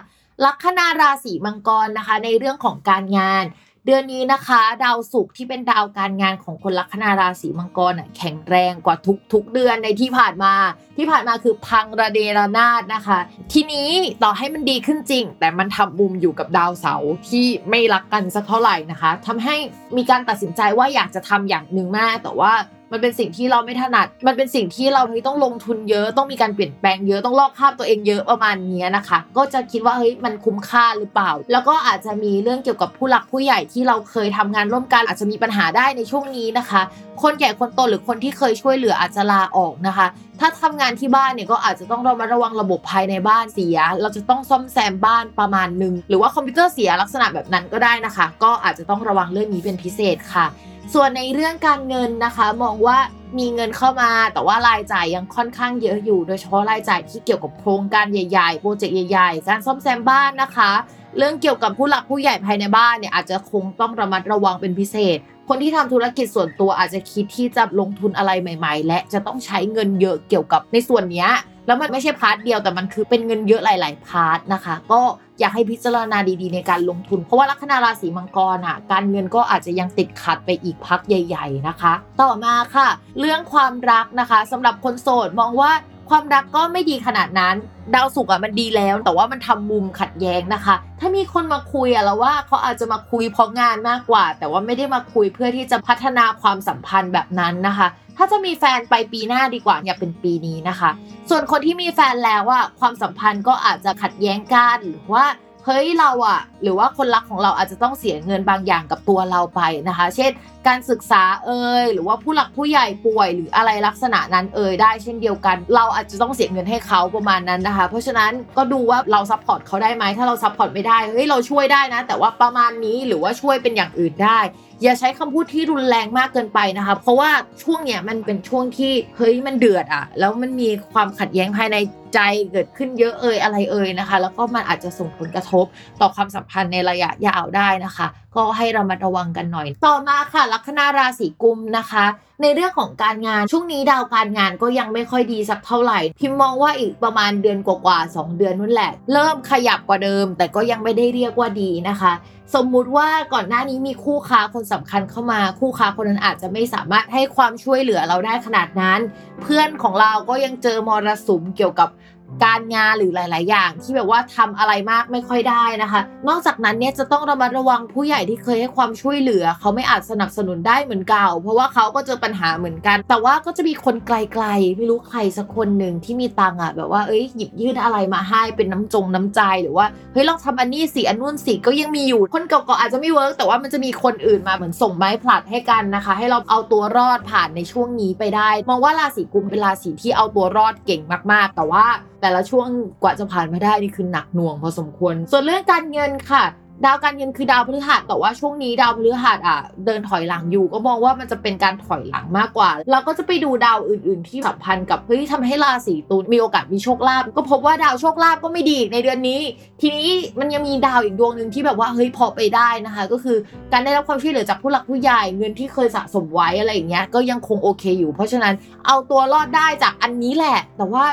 Speaker 1: ลัคนาราศีมังกรนะคะ ในเรื่องของการงาน เดือนนี้นะคะ ดาวศุกร์ที่เป็นดาวการงานของคนลัคนาราศีมังกรอะแข็งแรงกว่าทุกทุกเดือนในที่ผ่านมา ที่ผ่านมาคือพังระเดระนาดนะคะ ทีนี้ต่อให้มันดีขึ้นจริง แต่มันทำมุมอยู่กับดาวเสาร์ที่ไม่รักกันสักเท่าไหร่นะคะทำให้มีการตัดสินใจว่าอยากจะทำอย่างหนึ่งมากแต่ว่า มันเป็นสิ่งที่เราไม่ถนัด มันเป็นสิ่งที่เราเฮ้ยต้องลงทุนเยอะต้องมีการเปลี่ยนแปลงเยอะต้องลอกคราบตัวเองเยอะประมาณนี้นะคะ ก็จะคิดว่าเฮ้ยมันคุ้มค่าหรือเปล่า แล้วก็อาจจะมีเรื่องเกี่ยวกับผู้หลักผู้ใหญ่ที่เราเคยทำงานร่วมกัน อาจจะมีปัญหาได้ในช่วงนี้นะคะ คนแก่คนโตหรือคนที่เคยช่วยเหลืออาจจะลาออกนะคะ ถ้าทำงานที่บ้านเนี่ยก็อาจจะต้องระมัดระวังระบบภายในบ้านเสีย เราจะต้องซ่อมแซมบ้านประมาณหนึ่งหรือว่าคอมพิวเตอร์เสียลักษณะแบบนั้นก็ได้นะคะ ก็อาจจะต้องระวังเรื่องนี้เป็นพิเศษค่ะ ส่วนในเรื่องการเงินนะคะมองว่ามีเงินเข้ามาแต่ว่ารายจ่ายยังค่อนข้างเยอะอยู่ โดยเฉพาะรายจ่ายที่เกี่ยวกับโครงการใหญ่ๆโปรเจกต์ใหญ่ๆ การซ่อมแซมบ้านนะคะ เรื่องเกี่ยวกับผู้หลักผู้ใหญ่ภายในบ้านเนี่ยอาจจะคงต้องระมัดระวังเป็นพิเศษ คนที่ทำธุรกิจส่วนตัวอาจจะคิดที่จะลงทุนอะไรใหม่ ๆ และจะต้องใช้เงินเยอะเกี่ยวกับในส่วนนี้ แล้วมันไม่ใช่ part เดียวแต่มันคือเป็นเงินเยอะหลาย ๆ part นะคะ ก็อยากให้พิจารณาดีๆ ในการลงทุน เพราะว่าลัคนาราศีมังกรอะการเงินก็อาจจะยังติดขัดไปอีกพักใหญ่ ๆ นะคะ ต่อมาค่ะ เรื่องความรักนะคะสำหรับคนโสดมองว่า ความรักก็ไม่ดีขนาดนั้น ดาวศุกร์อะมันดีแล้ว แต่ว่ามันทำมุมขัดแย้งนะคะ ถ้ามีคนมาคุยอะแล้วว่าเขาอาจจะมาคุยเพราะงานมากกว่า แต่ว่าไม่ได้มาคุยเพื่อที่จะพัฒนาความสัมพันธ์แบบนั้นนะคะ ถ้าจะมีแฟนไปปีหน้าดีกว่าอย่าเป็นปีนี้นะคะ ส่วนคนที่มีแฟนแล้วอะความสัมพันธ์ก็อาจจะขัดแย้งกันหรือว่าเฮ้ยเราอะหรือว่าคนรักของเราอาจจะต้องเสียเงินบางอย่างกับตัวเราไปนะคะ เช่น การศึกษาเอยหรือว่าผู้หลักผู้ใหญ่ป่วย หรืออะไรลักษณะนั้นเอยได้เช่นเดียวกัน เราอาจจะต้องเสียเงินให้เขาประมาณนั้นนะคะ เพราะฉะนั้นก็ดูว่าเรา support เขาได้ไหมถ้าเรา support ไม่ได้เฮ้ยเราช่วยได้นะ แต่ว่าประมาณนี้หรือว่าช่วยเป็นอย่างอื่นได้ อย่าใช้คำพูดที่รุนแรงมากเกินไปนะคะ เพราะว่าช่วงเนี้ยมันเป็นช่วงที่เฮ้ยมันเดือดอะแล้วมันมีความขัดแย้งภายในใจเกิดขึ้นเยอะเอ่ยอะไรเอ่ยนะคะ แล้วก็มันอาจจะส่งผลกระทบต่อความสัมพันธ์ในระยะยาวได้นะคะ ก็ให้เรามาระวังกันหน่อย ต่อมาค่ะ ลัคนาราศีกุมนะคะ ในเรื่องของการงานช่วงนี้ดาวการงานก็ยังไม่ค่อยดีสักเท่าไหร่ พิมมองว่าอีกประมาณเดือนกว่าๆสองเดือนนั่นแหละ เริ่มขยับกว่าเดิม แต่ก็ยังไม่ได้เรียกว่าดีนะคะ สมมุติว่าก่อนหน้านี้มีคู่ค้าคนสำคัญเข้ามา คู่ค้าคนนั้นอาจจะไม่สามารถให้ความช่วยเหลือเราได้ขนาดนั้น เพื่อนของเราก็ยังเจอมรสุมเกี่ยวกับการงานหรือหลาย ๆ อย่าง ที่แบบว่าทำอะไรมากไม่ค่อยได้นะคะ นอกจากนั้นเนี่ยจะต้องระมัดระวังผู้ใหญ่ที่เคยให้ความช่วยเหลือ เขาไม่อาจสนับสนุนได้เหมือนเก่า เพราะว่าเขาก็เจอปัญหาเหมือนกัน แต่ว่าก็จะมีคนไกล ๆ ไม่รู้ใครสักคนหนึ่งที่มีตังค์อะแบบว่าเอ้ยหยิบยื่นอะไรมาให้เป็นน้ำจงน้ำใจหรือว่าเฮ้ยลองทำอันนี้สิอันนู่นสิก็ยังมีอยู่คนเก่าๆอาจจะไม่เวิร์กแต่ว่ามันจะมีคนอื่นมาเหมือนส่งไม้ผลัดให้กันนะคะ ให้เราเอาตัวรอดผ่านในช่วงนี้ไปได้ มองว่าราศีกุมเป็นราศีที่เอาตัวรอดเก่งมาก ๆ แต่ว่าแต่ละช่วงกว่าจะผ่านมาได้นี่คือหนักหน่วงพอสมควร ส่วนเรื่องการเงินค่ะ ดาวการเงินคือดาวพฤหัสแต่ว่าช่วงนี้ดาวพฤหัสอะเดินถอยหลังอยู่ ก็มองว่ามันจะเป็นการถอยหลังมากกว่า เราก็จะไปดูดาวอื่น ๆ ที่สัมพันธ์กับเฮ้ยทำให้ราศีตุลมีโอกาสมีโชคลาภก็พบว่าดาวโชคลาภก็ไม่ดีในเดือนนี้ ทีนี้มันยังมีดาวอีกดวงหนึ่งที่แบบว่าเฮ้ยพอไปได้นะคะ ก็คือการได้รับความช่วยเหลือจากผู้หลักผู้ใหญ่เงินที่เคยสะสมไว้อะไรอย่างเงี้ยก็ยังคงโอเคอยู่ เพราะฉะนั้นเอาตัวรอดได้จากอันนี้แหละ แต่ว่า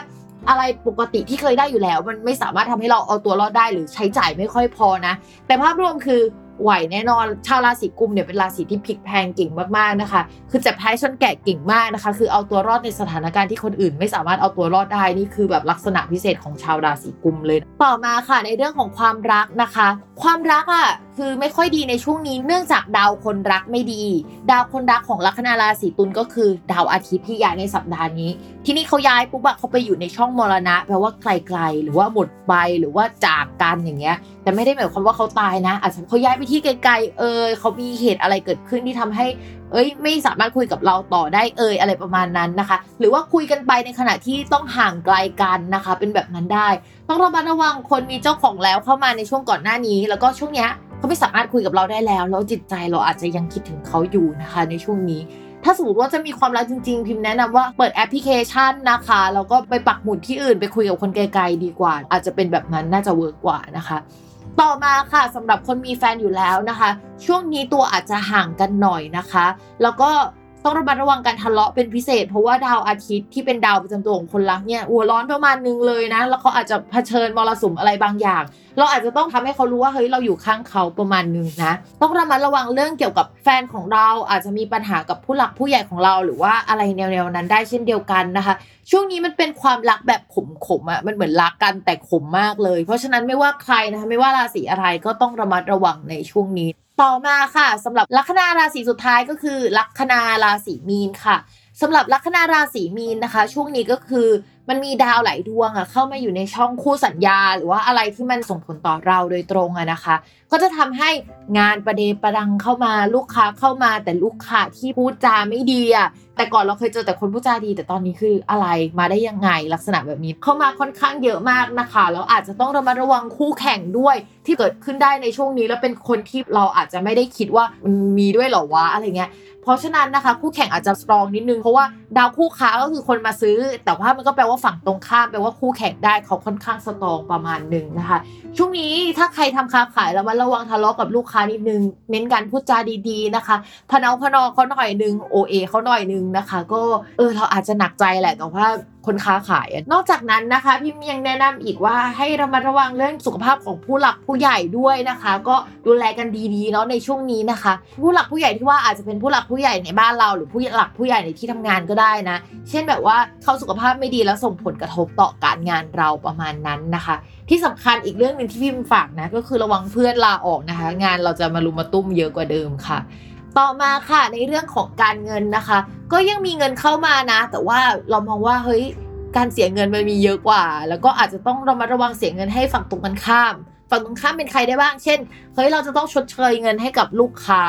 Speaker 1: อะไรปกติที่เคยได้อยู่แล้ว มันไม่สามารถทำให้เราเอาตัวรอดได้หรือใช้จ่ายไม่ค่อยพอนะ แต่ภาพรวมคือ ไหวแน่นอนชาวราศีกุมเนี่ยเป็นราศีที่พลิกแพงเก่งมากๆนะคะ คือจับท้ายชนแกะเก่งมากนะคะ คือเอาตัวรอดในสถานการณ์ที่คนอื่น ไม่สามารถเอาตัวรอดได้นี่คือแบบลักษณะพิเศษของชาวราศีกุมเลย ต่อมาค่ะในเรื่องของความรักนะคะ ความรักอะคือไม่ค่อยดีในช่วงนี้เนื่องจากดาวคนรักไม่ดี ดาวคนรักของลัคนาราศีตุลก็คือ ดาวอาทิตย์ที่ย้ายในสัปดาห์นี้ ที่นี้เขาย้ายปุ๊บอะเขาไปอยู่ในช่องมรณะแปลว่าไกลๆหรือว่าหมดไปหรือว่าจากกันอย่างเงี้ย แต่ไม่ได้หมายความว่าเขาตายนะอาจจะเขาย้ายไปที่ไกลๆเออเขามีเหตุอะไรเกิดขึ้นที่ทำให้ เอ้ย ไม่สามารถคุยกับเราต่อได้เอยอะไรประมาณนั้นนะคะ หรือว่าคุยกันไปในขณะที่ต้องห่างไกลกันนะคะ เป็นแบบนั้นได้ ต้องระมัดระวังคนมีเจ้าของแล้วเข้ามาในช่วงก่อนหน้านี้ แล้วก็ช่วงเนี้ยเขาไม่สามารถคุยกับเราได้แล้วแล้วจิตใจเราอาจจะยังคิดถึงเขาอยู่นะคะ ในช่วงนี้ถ้าสมมติว่าจะมีความรักจริงๆ พิมพ์แนะนำว่าเปิดแอปพลิเคชันนะคะแล้วก็ไปปักหมุดที่อื่นไปคุยกับคนไกลๆดีกว่า อาจจะเป็นแบบนั้นน่าจะ work กว่านะคะ ต่อมาค่ะสำหรับคนมีแฟนอยู่แล้วนะคะ ช่วงนี้ตัวอาจจะห่างกันหน่อยนะคะ แล้วก็ ต้องระมัดระวังการทะเลาะเป็นพิเศษ เพราะว่าดาวอาทิตย์ที่เป็นดาวประจำตัวของคนรักเนี่ยหัวร้อนประมาณนึงเลยนะ แล้วเขาอาจจะเผชิญมรสุมอะไรบางอย่าง เราอาจจะต้องทำให้เขารู้ว่าเฮ้ยเราอยู่ข้างเขาประมาณนึงนะ ต้องระมัดระวังเรื่องเกี่ยวกับแฟนของเราอาจจะมีปัญหากับผู้หลักผู้ใหญ่ของเรา หรือว่าอะไรแนวๆนั้นได้เช่นเดียวกันนะคะ ช่วงนี้มันเป็นความรักแบบขมๆอะมันเหมือนรักกันแต่ขมมากเลย เพราะฉะนั้นไม่ว่าใครนะคะไม่ว่าราศีอะไรก็ต้องระมัดระวังในช่วงนี้ ต่อมาค่ะสำหรับลัคนาราศีสุดท้ายก็คือ ลัคนาราศีมีนค่ะสำหรับลัคนาราศีมีนนะคะ ช่วงนี้ก็คือ มันมีดาวหลายดวงอะเข้ามาอยู่ในช่องคู่สัญญา หรือว่าอะไรที่มันส่งผลต่อเราโดยตรงอะนะคะ ก็จะทำให้งานประเดประดังเข้ามาลูกค้าเข้ามาแต่ลูกค้าที่พูดจาไม่ดีอะแต่ก่อนเราเคยเจอแต่คนพูดจาดี แต่ตอนนี้คืออะไรมาได้ยังไงลักษณะแบบนี้เข้ามาค่อนข้างเยอะมากนะคะแล้วอาจจะต้องระมัดระวังคู่แข่งด้วยที่เกิดขึ้นได้ในช่วงนี้ แล้วเป็นคนที่เราอาจจะไม่ได้คิดว่ามันมีด้วยหรอวะอะไรเงี้ยเพราะฉะนั้นนะคะคู่แข่งอาจจะสตรองนิดนึงเพราะว่าดาวคู่ค้าก็คือคนมาซื้อ แต่ว่ามันก็แปลว่าฝั่งตรงข้ามแปลว่าคู่แข่งได้เขาค่อนข้างสตรองประมาณหนึ่งนะคะ ช่วงนี้ถ้าใครทำค้าขายแล้วมันระวังทะเลาะกับลูกค้านิดนึงเน้นการพูดจาดีๆนะคะพนาพนอเขาหน่อยนึงโอเอเขาหน่อยนึงนะคะ ก็เออเราอาจจะหนักใจแหละแต่ว่า คนค้าขายอะนอกจากนั้นนะคะพี่ยังแนะนำอีกว่าให้ระมัดระวังเรื่องสุขภาพของผู้หลักผู้ใหญ่ด้วยนะคะ ก็ดูแลกันดีๆเนาะในช่วงนี้นะคะ ผู้หลักผู้ใหญ่ที่ว่าอาจจะเป็นผู้หลักผู้ใหญ่ในบ้านเรา หรือผู้หลักผู้ใหญ่ในที่ทำงานก็ได้นะ เช่นแบบว่าเขาสุขภาพไม่ดีแล้วส่งผลกระทบต่อการงานเราประมาณนั้นนะคะ ที่สำคัญอีกเรื่องหนึ่งที่พิมพ์ฝากนะก็คือระวังเพื่อนลาออกนะคะ งานเราจะมารุมมาตุ้มเยอะกว่าเดิมค่ะ ต่อมาค่ะในเรื่องของการเงินนะคะ ก็ยังมีเงินเข้ามานะ แต่ว่าเรามองว่าเฮ้ยการเสียเงินมันมีเยอะกว่า แล้วก็อาจจะต้องระมัดระวังเสียเงินให้ฝั่งตรงกันข้าม ฝั่งตรงข้ามเป็นใครได้บ้าง เช่น เฮ้ยเราจะต้องชดเชยเงินให้กับลูกค้า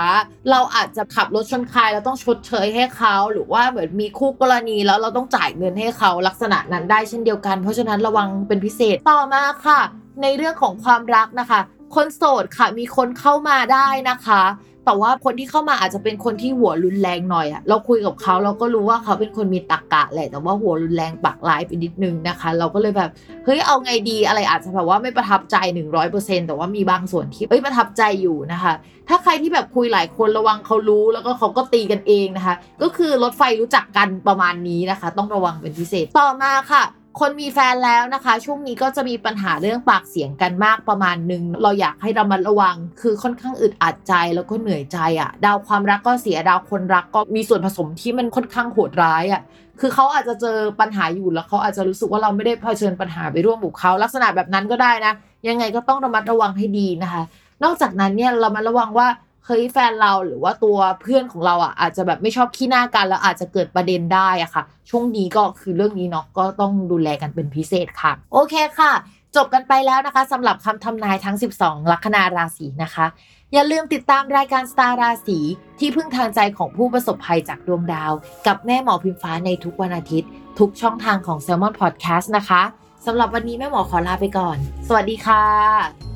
Speaker 1: เราอาจจะขับรถชนใครเราต้องชดเชยให้เขา หรือว่าเหมือนมีคู่กรณีแล้วเราต้องจ่ายเงินให้เขาลักษณะนั้นได้เช่นเดียวกัน เพราะฉะนั้นระวังเป็นพิเศษ ต่อมาค่ะ ในเรื่องของความรักนะคะ คนโสดค่ะมีคนเข้ามาได้นะคะ แต่ว่าคนที่เข้ามาอาจจะเป็นคนที่หัวรุนแรงหน่อยอะเราคุยกับเขาเราก็รู้ว่าเขาเป็นคนมีตรกกะแหละแต่ว่าหัวรุนแรงปากร้ายไปนิดนึงนะคะ เราก็เลยแบบเฮ้ยเอาไงดีอะไรอาจจะแบบว่าไม่ประทับใจ 100%แต่ว่ามีบางส่วนที่เอ้ยประทับใจอยู่นะคะ ถ้าใครที่แบบคุยหลายคนระวังเขารู้แล้วก็เขาก็ตีกันเองนะคะ ก็คือรถไฟรู้จักกันประมาณนี้นะคะ ต้องระวังเป็นพิเศษต่อมาค่ะ คนมีแฟนแล้วนะคะ ช่วงนี้ก็จะมีปัญหาเรื่องปากเสียงกันมากประมาณนึง เราอยากให้ระมัดระวัง คือค่อนข้างอึดอัดใจแล้วก็เหนื่อยใจอะ่ะ ดาวความรักก็เสียดาวคนรักก็มีส่วนผสมที่มันค่อนข้างโหดร้ายอะ่ะคือเขาอาจจะเจอปัญหาอยู่แล้วเขาอาจจะรู้สึกว่าเราไม่ได้เผชิญปัญหาไปร่วมกับเขาลักษณะแบบนั้นก็ได้นะ ยังไงก็ต้องระมัดระวังให้ดีนะคะ นอกจากนั้นเนี่ยเรามาระวังว่า เฮ้ยแฟนเราหรือว่าตัวเพื่อนของเราอะอาจจะแบบไม่ชอบขี้หน้ากันแล้วอาจจะเกิดประเด็นได้อะค่ะ ช่วงนี้ก็คือเรื่องนี้เนาะก็ต้องดูแลกันเป็นพิเศษค่ะ โอเคค่ะ จบกันไปแล้วนะคะสำหรับคำทำนายทั้ง 12 ลัคนาราศีนะคะ อย่าลืมติดตามรายการสตาร์ราศีที่พึ่งทางใจของผู้ประสบภัยจากดวงดาว กับแม่หมอพิมฟ้าในทุกวันอาทิตย์ ทุกช่องทางของ s ซ l m o n Podcast นะคะสำหรับวันนี้แม่หมอขอลาไปก่อน สวัสดีค่ะ